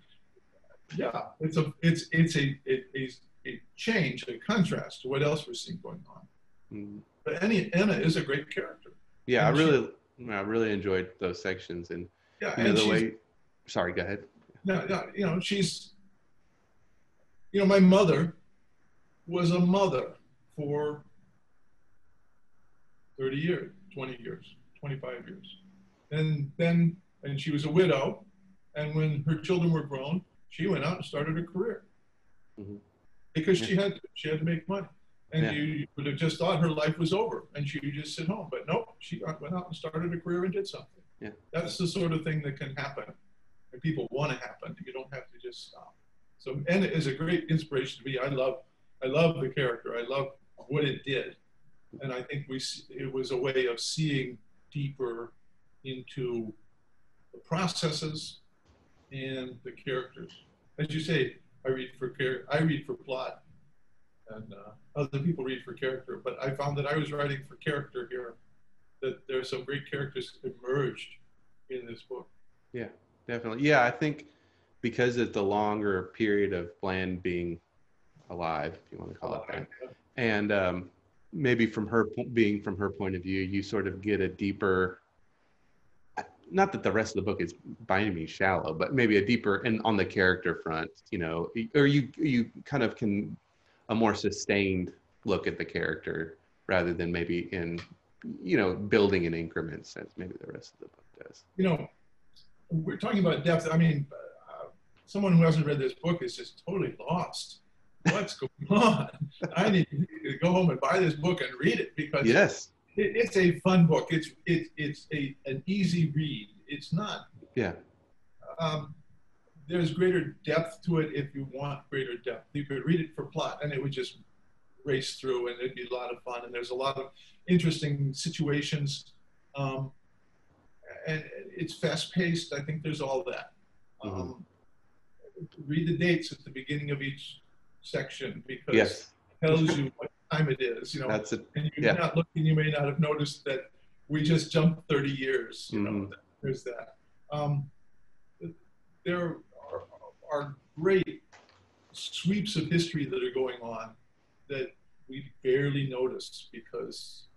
C: yeah, it's a it's it's a, a, a, a change, a contrast to what else we're seeing going on. Mm-hmm. But Annie, Anna is a great character.
B: Yeah, and I really she, I really enjoyed those sections and yeah, you know, and the way. Sorry, go ahead.
C: No, no, you know she's. You know, my mother was a mother for 30 years, 20 years, 25 years. And then, and she was a widow. And when her children were grown, she went out and started a career mm-hmm. because yeah. she had to, she had to make money. And yeah. you would have just thought her life was over and she would just sit home. But no, she went out and started a career and did something. Yeah. That's the sort of thing that can happen. And people want to happen. You don't have to just stop. So Anna is a great inspiration to me. I love I love the character. I love what it did, and I think we it was a way of seeing deeper into the processes and the characters. As you say, I read for care. I read for plot, and uh, other people read for character. But I found that I was writing for character here. That there are some great characters emerged in this book.
B: Yeah, definitely. Yeah, I think because of the longer period of Bland being alive, if you want to call it that.
C: Uh,
B: And um, maybe from her being from her point of view, you sort of get a deeper. Not that the rest of the book is by any means shallow, but maybe a deeper and on the character front, you know, or you you kind of can a more sustained look at the character rather than maybe in you know building in increments as maybe the rest of the book does.
C: you know, we're talking about depth. I mean, uh, someone who hasn't read this book is just totally lost. What's going on? I need to go home and buy this book and read it because
B: Yes.
C: it, it's a fun book. It's it, it's a an easy read. It's not.
B: Yeah.
C: Um, there's greater depth to it if you want greater depth. You could read it for plot, and it would just race through, and it'd be a lot of fun. And there's a lot of interesting situations, um, and it's fast paced. I think there's all that. Um, read the dates at the beginning of each section because
B: Yes.
C: it tells you what time it is. You know,
B: That's it.
C: and you're
B: Yeah.
C: not looking, you may not have noticed that we just jumped 30 years. You know,
B: Mhm.
C: there's that. Um, there are, are great sweeps of history that are going on that we barely notice because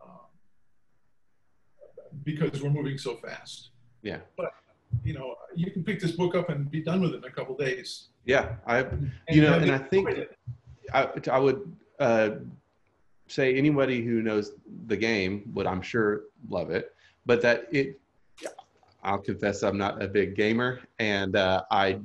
C: um, because we're moving so fast.
B: Yeah.
C: But you know, you can pick this book up and be done with it in a couple days.
B: Yeah. I You know, and I think- I, I would uh, say anybody who knows the game would, I'm sure, love it. But that it, I'll confess, I'm not a big gamer, and uh, I,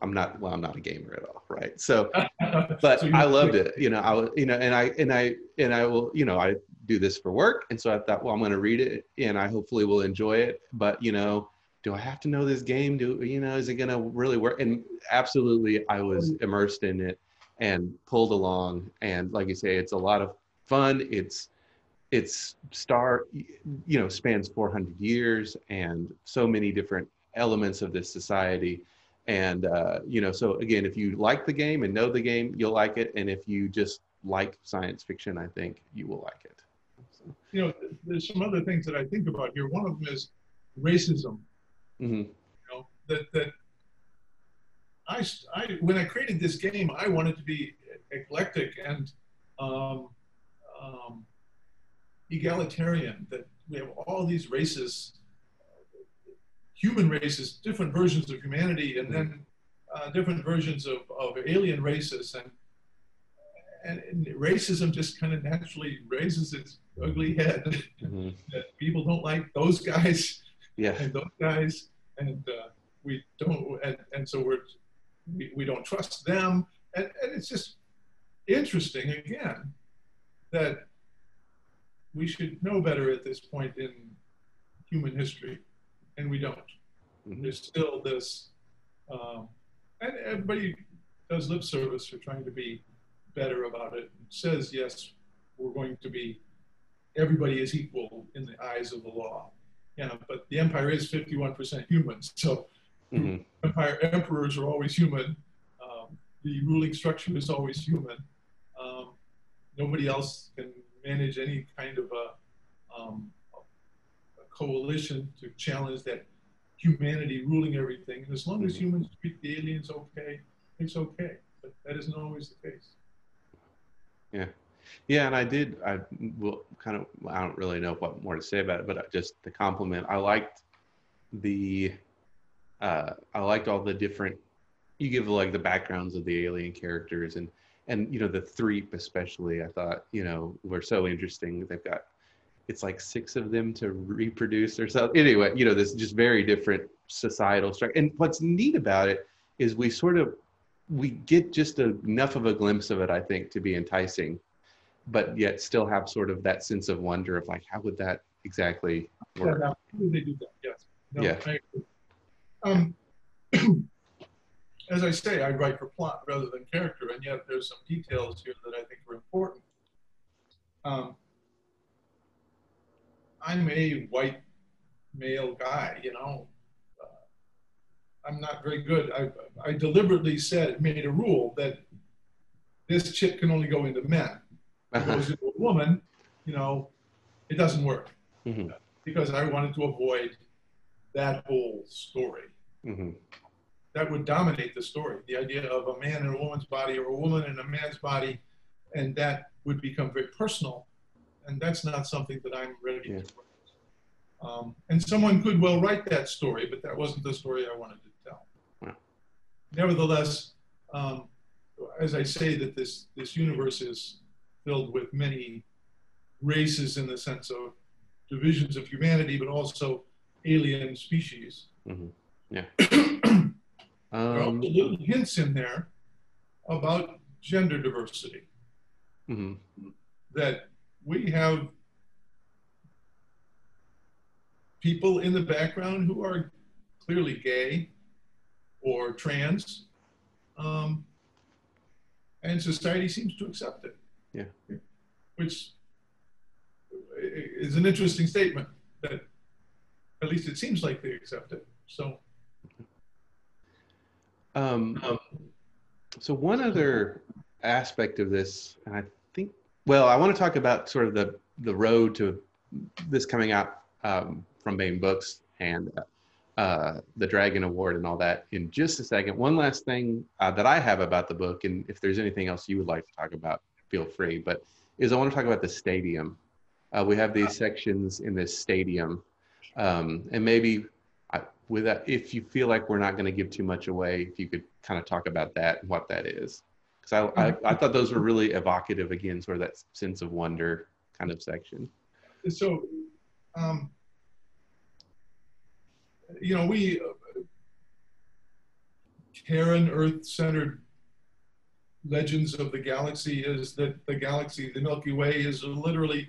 B: I'm not. Well, I'm not a gamer at all, right? So, *laughs* but
C: So
B: I loved it. You know, I was, you know, and I and I and I will, you know, I do this for work, and so I thought, well, I'm going to read it, and I hopefully will enjoy it. But you know, do I have to know this game? Do you know, is it going to really work? And absolutely, I was immersed in it and pulled along. And like you say, it's a lot of fun. It's it's star, you know, spans 400 years and so many different elements of this society. And uh, you know, so again, if you like the game and know the game, you'll like it. And if you just like science fiction, I think you will like it. So,
C: you know, there's some other things that I think about here. One of them is racism.
B: Mhm.
C: You know, that that I, I when I created this game, I wanted to be eclectic and um, um, egalitarian. That we have all these races, human races, different versions of humanity, and then uh, different versions of, of alien races, and, and and racism just kind of naturally raises its ugly head.
B: Mhm. *laughs*
C: that people don't like those guys
B: Yeah.
C: and those guys, and uh, we don't, and, and so we're we, we don't trust them, and, and it's just interesting again that we should know better at this point in human history, and we don't.
B: Mhm.
C: There's still this, um, and everybody does lip service for trying to be better about it. Says yes, we're going to be. Everybody is equal in the eyes of the law. Yeah, but the empire is 51% human, so
B: Mhm.
C: empire emperors are always human. Um, the ruling structure is always human. Um, nobody else can manage any kind of a, um, a coalition to challenge that humanity ruling everything. And as long as
B: Mhm.
C: humans treat the aliens okay, it's okay. But that isn't always the case.
B: Yeah, and I did. I will kind of. I don't really know what more to say about it, but I just the compliment. I liked the. Uh, I liked all the different. You give like the backgrounds of the alien characters and and you know the Threep especially. I thought you know were so interesting. They've got. It's like six of them to reproduce or something. Anyway, you know this just very different societal structure. And what's neat about it is we sort of we get just a, enough of a glimpse of it, I think, to be enticing but yet still have sort of that sense of wonder of like how would that exactly work
C: Yeah, they do that? Yes. No,
B: Yeah.
C: I. Um, *clears throat* as I say, I write for plot rather than character, and yet there's some details here that I think are important. Um, I'm a white male guy, you know. Uh, I'm not very good. I, I deliberately said, made a rule that this chip can only go into men. If it into a woman, you know, it doesn't work
B: Mhm.
C: because I wanted to avoid that whole story.
B: Mhm.
C: that would dominate the story. The idea of a man in a woman's body or a woman in a man's body, and that would become very personal. And that's not something that I'm ready
B: Yeah.
C: to write. Um, and someone could well write that story, but that wasn't the story I wanted to tell.
B: Wow.
C: Nevertheless, um, as I say, that this this universe is filled with many races in the sense of divisions of humanity, but also alien species.
B: Mhm. Yeah. *clears throat*
C: There are
B: Um,
C: little hints in there about gender diversity
B: mhm.
C: that we have people in the background who are clearly gay or trans, um, and society seems to accept it.
B: Yeah.
C: Which is an interesting statement that at least it seems like they accept it. So,
B: Um, so one other aspect of this, and I think, well, I want to talk about sort of the the road to this coming out um, from Baen Books and uh, the Dragon Award and all that in just a second. One last thing uh, that I have about the book, and if there's anything else you would like to talk about, feel free. But is I want to talk about the stadium. Uh, we have these sections in this stadium, um, and maybe I, with that, if you feel like we're not going to give too much away, if you could kind of talk about that and what that is, because I, I, I thought those were really evocative. Again, sort of that sense of wonder kind of section.
C: so um, you know, we uh, Terran Earth-centered legends of the galaxy is that the galaxy, the Milky Way, is literally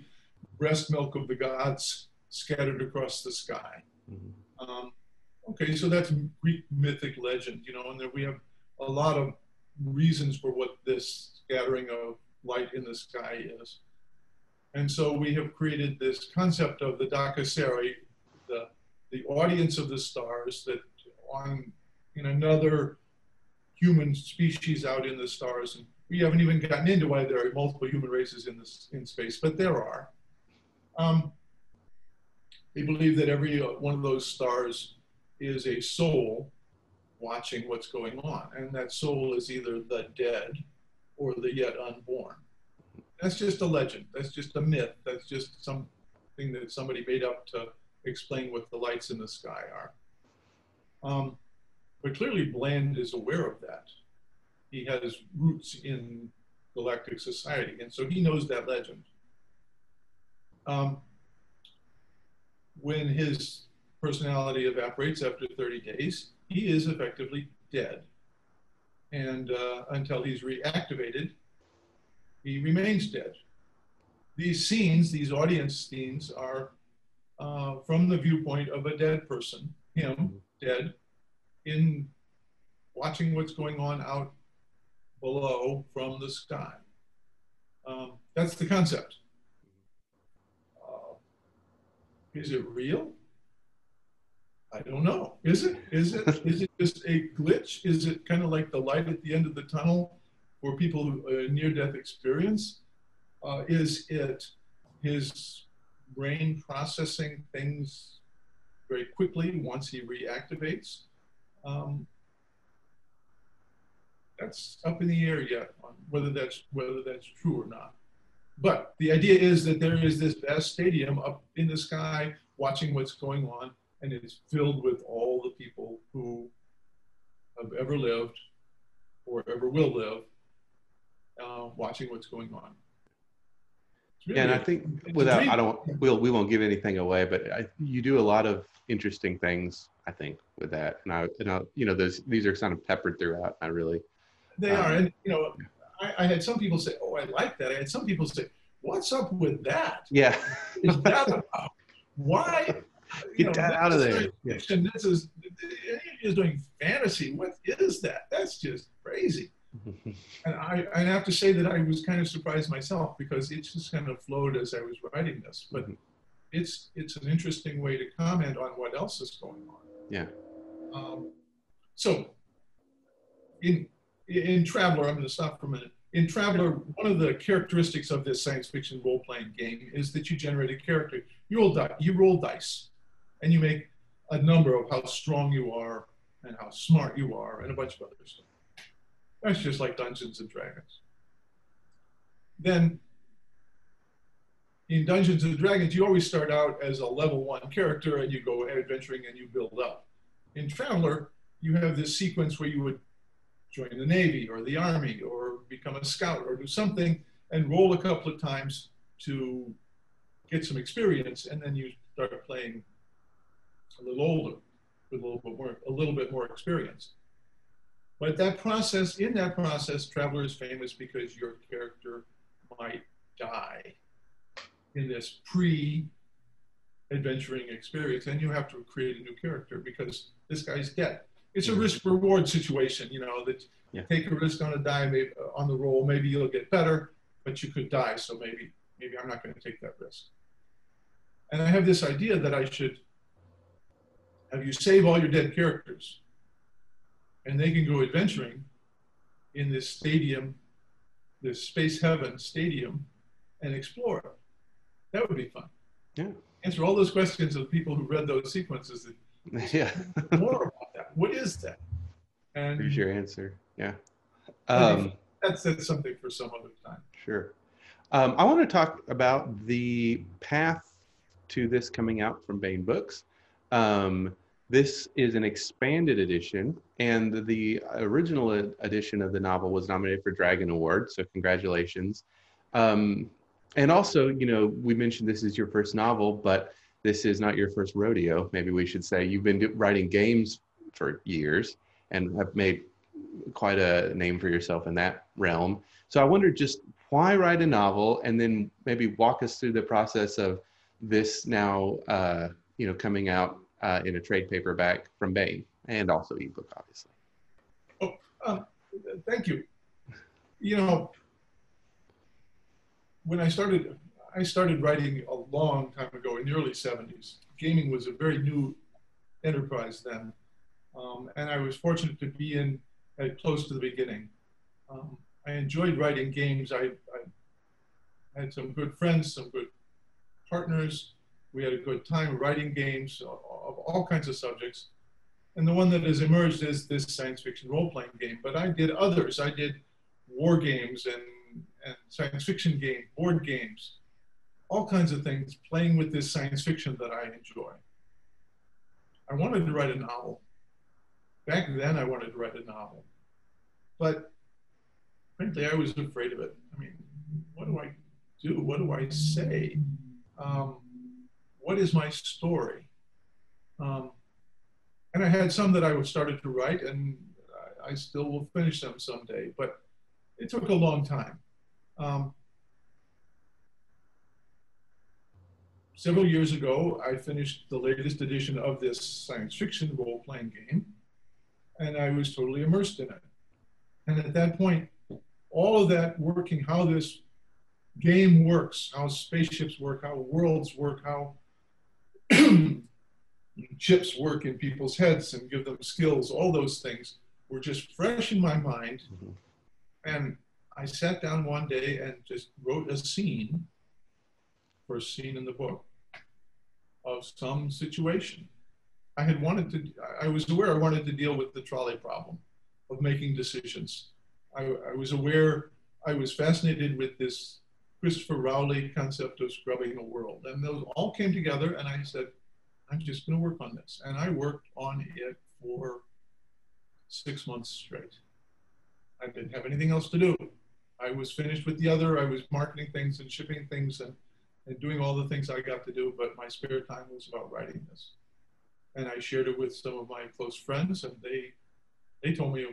C: breast milk of the gods scattered across the sky.
B: Mhm.
C: Um, okay, so that's Greek mythic legend, you know, and there we have a lot of reasons for what this scattering of light in the sky is. And so we have created this concept of the Dakaseri, the, the audience of the stars that on in another human species out in the stars. And we haven't even gotten into why there are multiple human races in this in space, but there are. Um, they believe that every uh, one of those stars is a soul watching what's going on, and that soul is either the dead or the yet unborn. That's just a legend. That's just a myth. That's just something that somebody made up to explain what the lights in the sky are. Um, but clearly, Bland is aware of that. He has roots in galactic society, and so he knows that legend. Um, when his personality evaporates after 30 days, he is effectively dead. And uh, until he's reactivated, he remains dead. These scenes, these audience scenes, are uh, from the viewpoint of a dead person, him dead, in watching what's going on out below from the sky. Um, that's the concept. Uh, is it real? I don't know. Is it? Is it? is it just a glitch? Is it kind of like the light at the end of the tunnel for people who uh, near-death experience? Uh, is it his brain processing things very quickly once he reactivates? Um, that's up in the air yet on whether that's whether that's true or not. But the idea is that there is this vast stadium up in the sky watching what's going on, and it's filled with all the people who have ever lived or ever will live, uh, watching what's going on. Really
B: Yeah, and I think without. I don't we'll we won't give anything away, but I, you do a lot of interesting things. I think with that, and I and I, you know those these are kind of peppered throughout. I really
C: They
B: Um,
C: are, and you know, I, I had some people say, "Oh, I like that." I had some people say, "What's up with that?
B: yeah
C: Is that about? Why?" *laughs*
B: Get that out of there.
C: fiction. This is is doing fantasy. What is that? That's just crazy. *laughs* And I, I have to say that I was kind of surprised myself because it just kind of flowed as I was writing this. But
B: Mhm.
C: it's it's an interesting way to comment on what else is going on.
B: Yeah.
C: Um, so in in Traveller, I'm going to stop for a minute. In Traveller, one of the characteristics of this science fiction role playing game is that you generate a character. You roll di- you roll dice, and you make a number of how strong you are and how smart you are and a bunch of other stuff. That's just like Dungeons and Dragons. Then in Dungeons and Dragons, you always start out as a level one character and you go adventuring and you build up. In Traveller, you have this sequence where you would join the Navy or the Army or become a scout or do something and roll a couple of times to get some experience and then you start playing a little older with a little bit more a little bit more experience. But that process, in that process, Traveller is famous because your character might die in this pre-adventuring experience, and you have to create a new character because this guy's dead. It's a risk reward situation, you know, that yeah. take a risk on a die maybe, uh, on the roll, maybe you'll get better, but you could die, so maybe maybe I'm not going to take that risk. And I have this idea that I should have you save all your dead characters and they can go adventuring in this stadium, this space heaven stadium, and explore it. That would be fun.
B: Yeah.
C: Answer all those questions of people who read those sequences.
B: That, *laughs* yeah.
C: more about that. What is that?
B: And here's your answer. Yeah.
C: Um, that's, that's something for some other time.
B: Sure. Um, I want to talk about the path to this coming out from Baen Books. Um, this is an expanded edition, and the original edition of the novel was nominated for Dragon Award. So congratulations. Um, and also, you know, we mentioned this is your first novel, but this is not your first rodeo. Maybe we should say you've been writing games for years and have made quite a name for yourself in that realm. So I wonder just why write a novel, and then maybe walk us through the process of this now, uh, you know, coming out uh, in a trade paperback from Baen and also ebook, obviously.
C: Oh, uh, thank you. You know, when I started, I started writing a long time ago in the early 70s. Gaming was a very new enterprise then. Um, and I was fortunate to be in at close to the beginning. Um, I enjoyed writing games. I, I, had some good friends, some good partners. We had a good time writing games of all kinds of subjects. And the one that has emerged is this science fiction role playing game. But I did others. I did war games and, and science fiction game, board games, all kinds of things, playing with this science fiction that I enjoy. I wanted to write a novel. Back then, I wanted to write a novel. But frankly, I was afraid of it. I mean, what do I do? What do I say? Um, what is my story? Um, and I had some that I started to write, and I still will finish them someday, but it took a long time. Um, several years ago, I finished the latest edition of this science fiction role playing game, and I was totally immersed in it. And at that point, all of that working, how this game works, how spaceships work, how worlds work, how *clears throat* chips work in people's heads and give them skills, all those things were just fresh in my mind. Mm-hmm. And I sat down one day and just wrote a scene, first scene in the book, of some situation. I had wanted to, I was aware I wanted to deal with the trolley problem of making decisions. I, I was aware, I was fascinated with this Christopher Rowley concept of scrubbing the world. And those all came together, and I said, I'm just going to work on this. And I worked on it for six months straight. I didn't have anything else to do. I was finished with the other. I was marketing things and shipping things and, and doing all the things I got to do, but my spare time was about writing this. And I shared it with some of my close friends, and they they told me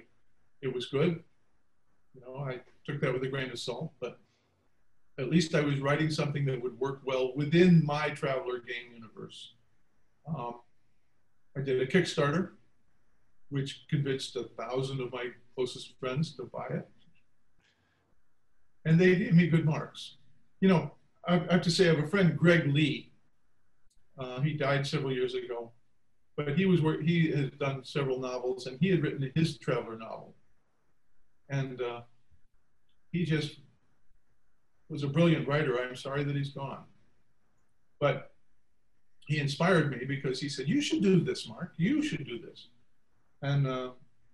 C: it was good. You know, I took that with a grain of salt, but at least I was writing something that would work well within my Traveller game universe. Um, I did a Kickstarter, which convinced a thousand of my closest friends to buy it. And they gave me good marks. You know, I have to say, I have a friend, Greg Lee. Uh, he died several years ago, but he was he had done several novels, and he had written his Traveller novel. And uh, he just was a brilliant writer. I'm sorry that he's gone. But he inspired me because he said, You should do this, Marc. You should do this. And uh,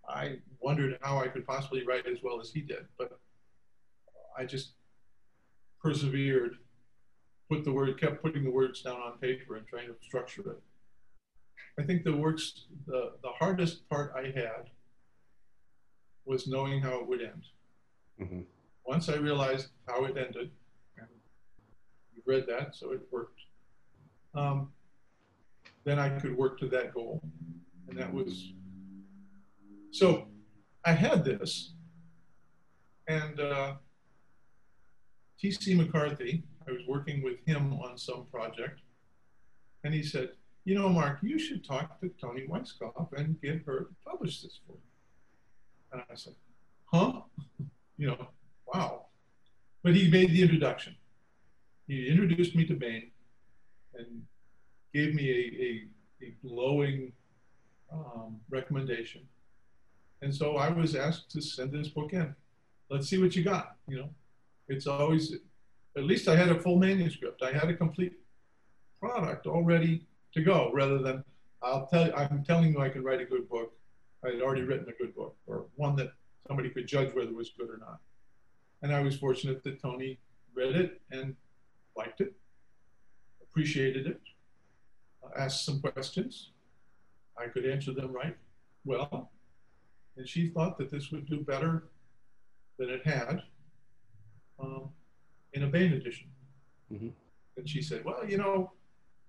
C: I wondered how I could possibly write as well as he did, but I just persevered, put the word, kept putting the words down on paper and trying to structure it. I think the works, the, the hardest part I had was knowing how it would end.
B: Mm-hmm.
C: Once I realized how it ended, and you read that, so it worked. Um, then I could work to that goal, and that was. So, I had this, and uh, T.C. McCarthy. I was working with him on some project, and he said, "You know, Marc, you should talk to Toni Weisskopf and get her to publish this for you." And I said, "Huh?" *laughs* you know, wow. But he made the introduction. He introduced me to Baen and gave me a, a, a glowing um, recommendation. And so I was asked to send this book in. Let's see what you got. You know, it's always, at least I had a full manuscript. I had a complete product all ready to go rather than I'll tell you, I'm telling you I can write a good book. I had already written a good book or one that somebody could judge whether it was good or not. And I was fortunate that Toni read it and liked it, appreciated it, uh, asked some questions. I could answer them right well. And she thought that this would do better than it had um, in a Baen edition.
B: Mm-hmm.
C: And she said, Well, you know,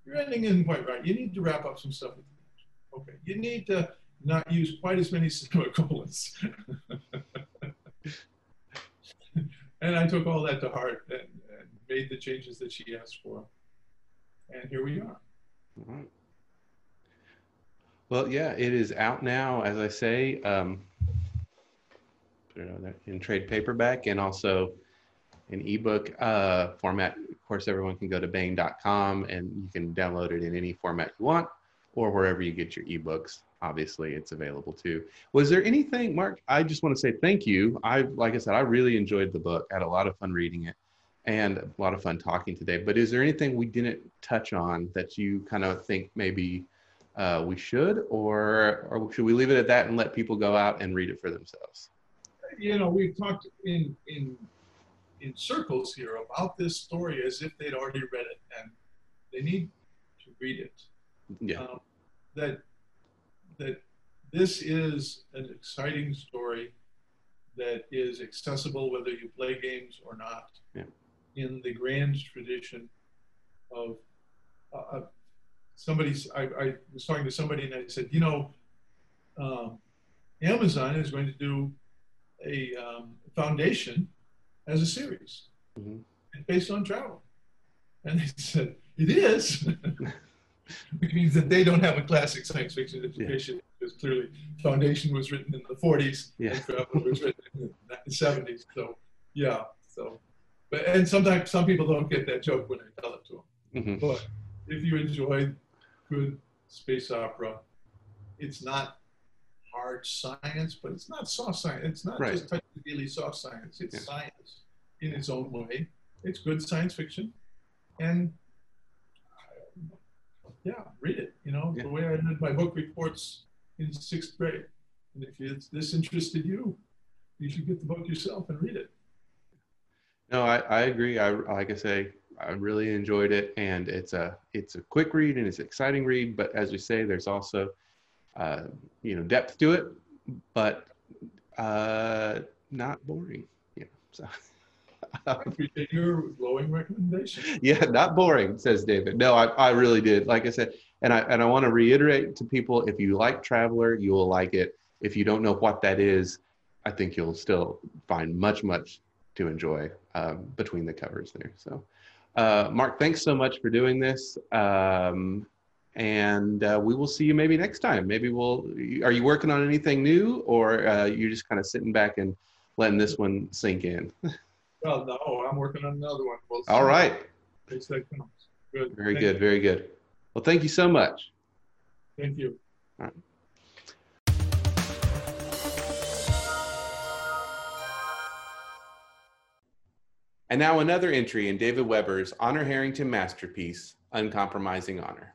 C: your ending isn't quite right. You need to wrap up some stuff at the end. Okay. You need to not use quite as many *laughs* semicolons. *laughs* and I took all that to heart and, and, made the changes that she asked for. And here we are.
B: All right. Well, yeah, it is out now, as I say, um, put it on there, in trade paperback and also in ebook uh, format. Of course, everyone can go to baen.com and you can download it in any format you want or wherever you get your ebooks. Obviously, it's available too. Was there anything, Marc? I just want to say thank you. I, like I said, I really enjoyed the book. Had a lot of fun reading it and a lot of fun talking today. But is there anything we didn't touch on that you kind of think maybe uh, we should, or, or should we leave it at that and let people go out and read it for themselves?
C: You know, we've talked in in in circles here about this story as if they'd already read it, and they need to read it.
B: Yeah.
C: Um, that that this is an exciting story that is accessible whether you play games or not.
B: Yeah.
C: In the grand tradition of uh, somebody's, I, I, was talking to somebody and I said, you know, um, Amazon is going to do a um, foundation as a series
B: mm-hmm.
C: based on travel. And they said, it is. *laughs* which means that they don't have a classic science fiction education yeah. because clearly Foundation was written in the 40s
B: yeah.
C: and Traveller was written in the 70s. So yeah, so but and sometimes some people don't get that joke when I tell it to them.
B: Mm-hmm.
C: But if you enjoy good space opera, it's not hard science, but it's not soft science. It's not
B: right.
C: just really soft science. It's
B: yeah.
C: science in its own way. It's good science fiction, and yeah, read it. You know,
B: yeah.
C: the way I did my book reports in sixth grade. And if it's this interested you, you should get the book yourself and read it.
B: No, I, I agree. I like I say, I really enjoyed it, and it's a it's a quick read and it's an exciting read. But as we say, there's also uh, you know depth to it, but uh, not boring. Yeah. So. *laughs*
C: I appreciate your glowing recommendation. *laughs*
B: Yeah, not boring, says David. No, I, I really did. Like I said, and I and I want to reiterate to people: if you like Traveller, you will like it. If you don't know what that is, I think you'll still find much, much to enjoy um, between the covers there. So, uh, Marc, thanks so much for doing this. Um, and uh, we will see you maybe next time. Maybe we'll. Are you working on anything new, or uh, you just kind of sitting back and letting this one sink in? *laughs*
C: Well, no, I'm working on another one. We'll
B: All right.
C: Good.
B: Very
C: thank
B: good.
C: You.
B: Very good. Well, thank you so much.
C: Thank you.
B: All right. And now another entry in David Weber's Honor Harrington masterpiece, Uncompromising Honor.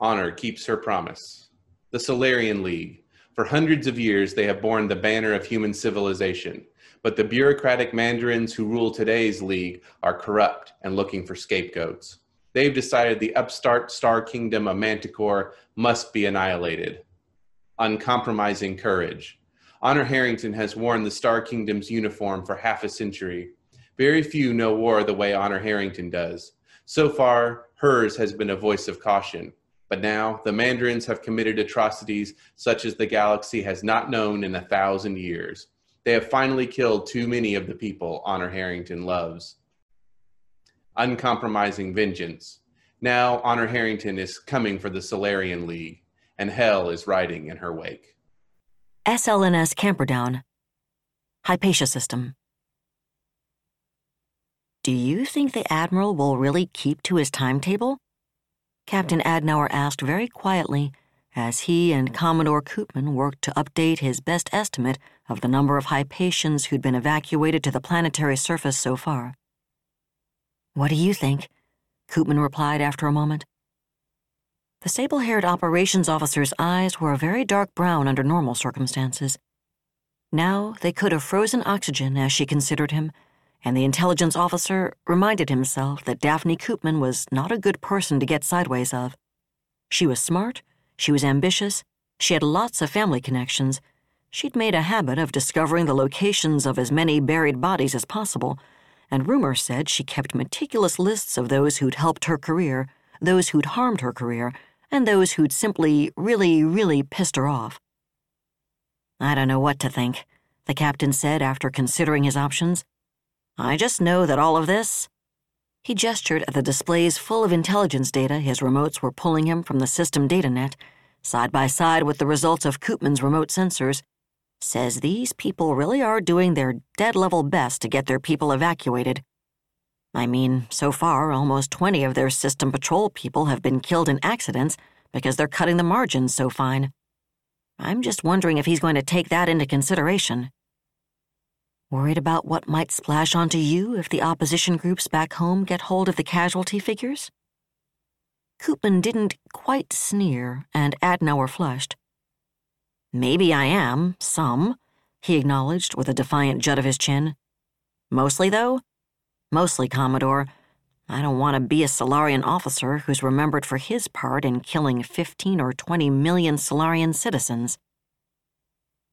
B: Honor keeps her promise. the Solarian League. For hundreds of years, they have borne the banner of human civilization. But the bureaucratic mandarins who rule today's league are corrupt and looking for scapegoats. They've decided the upstart star kingdom of Manticore must be annihilated. Uncompromising courage. Honor Harrington has worn the Star Kingdom's uniform for half a century. Very few know war the way Honor Harrington does. So far, hers has been a voice of caution. But now, the Mandarins have committed atrocities such as the galaxy has not known in a thousand years. They have finally killed too many of the people Honor Harrington loves. Uncompromising vengeance. Now, Honor Harrington is coming for the Solarian League, and hell is riding in her wake.
D: SLNS Camperdown, Hypatia System. Do you think the Admiral will really keep to his timetable? Captain Adnauer asked very quietly as he and Commodore Koopman worked to update his best estimate of the number of Hypatians who'd been evacuated to the planetary surface so far. What do you think? Koopman replied after a moment. The sable haired operations officer's eyes were a very dark brown under normal circumstances. Now they could have frozen oxygen as she considered him, and the intelligence officer reminded himself that Daphne Koopman was not a good person to get sideways of. She was smart, she was ambitious, she had lots of family connections. She'd made a habit of discovering the locations of as many buried bodies as possible, and rumor said she kept meticulous lists of those who'd helped her career, those who'd harmed her career, and those who'd simply really, really pissed her off. I don't know what to think, the captain said after considering his options. I just know that all of this. He gestured at the displays full of intelligence data his remotes were pulling him from the system data net, side by side with the results of Koopman's remote sensors, says these people really are doing their dead level best to get their people evacuated. I mean, so far, almost 20 of their system patrol people have been killed in accidents because they're cutting the margins so fine. I'm just wondering if he's going to take that into consideration. Worried about what might splash onto you if the opposition groups back home get hold of the casualty figures? Koopman didn't quite sneer, and Adnauer flushed. Maybe I am, some, he acknowledged with a defiant jut of his chin. Mostly, though? Mostly, Commodore. I don't want to be a Solarian officer who's remembered for his part in killing 15 or 20 million Solarian citizens.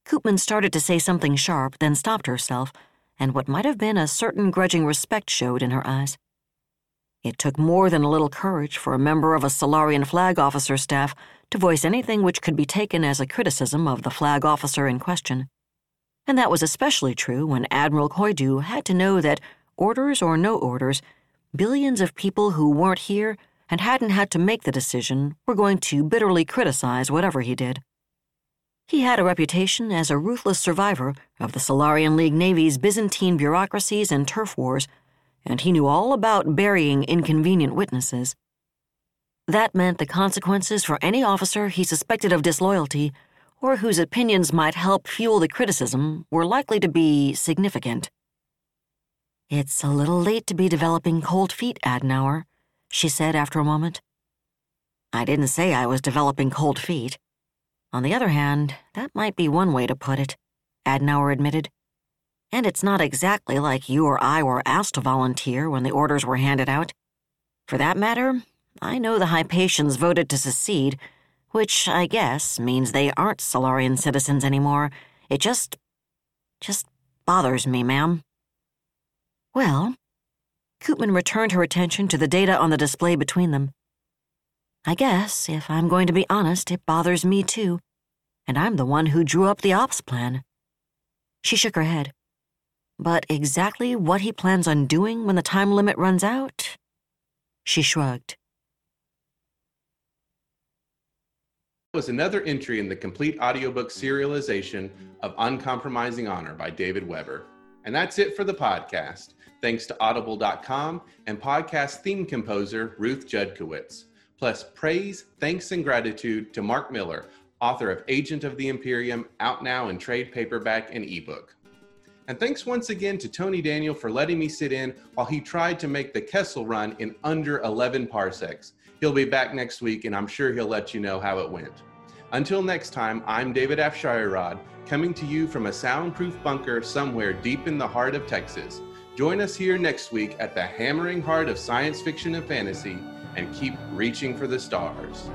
D: Koopman started to say something sharp, then stopped herself, and what might have been a certain grudging respect showed in her eyes. It took more than a little courage for a member of a Solarian flag officer staff to voice anything which could be taken as a criticism of the flag officer in question. And that was especially true when Admiral Koidu had to know that, orders or no orders, billions of people who weren't here and hadn't had to make the decision were going to bitterly criticize whatever he did. He had a reputation as a ruthless survivor of the Solarian League Navy's Byzantine bureaucracies and turf wars and he knew all about burying inconvenient witnesses. That meant the consequences for any officer he suspected of disloyalty or whose opinions might help fuel the criticism were likely to be significant. It's a little late to be developing cold feet, Adnauer, she said after a moment. I didn't say I was developing cold feet. On the other hand, that might be one way to put it, Adnauer admitted. And it's not exactly like you or I were asked to volunteer when the orders were handed out. For that matter, I know the Hypatians voted to secede, which I guess means they aren't Solarian citizens anymore. It just. just bothers me, ma'am. Well, Koopman returned her attention to the data on the display between them. I guess, if I'm going to be honest, it bothers me too. And I'm the one who drew up the ops plan. She shook her head. But exactly what he plans on doing when the time limit runs out? She shrugged.
B: was another entry in the complete audiobook serialization of Uncompromising Honor by David Weber. And that's it for the podcast. Thanks to audible.com and podcast theme composer Ruth Judkowitz. Plus, praise, thanks, and gratitude to Marc Miller, author of Agent of the Imperium, out now in trade paperback and ebook. And thanks once again to Tony Daniel for letting me sit in while he tried to make the Kessel run in under 11 parsecs. He'll be back next week, and I'm sure he'll let you know how it went. Until next time, I'm David Afsharirad, coming to you from a soundproof bunker somewhere deep in the heart of Texas. Join us here next week at the hammering heart of science fiction and fantasy and keep reaching for the stars.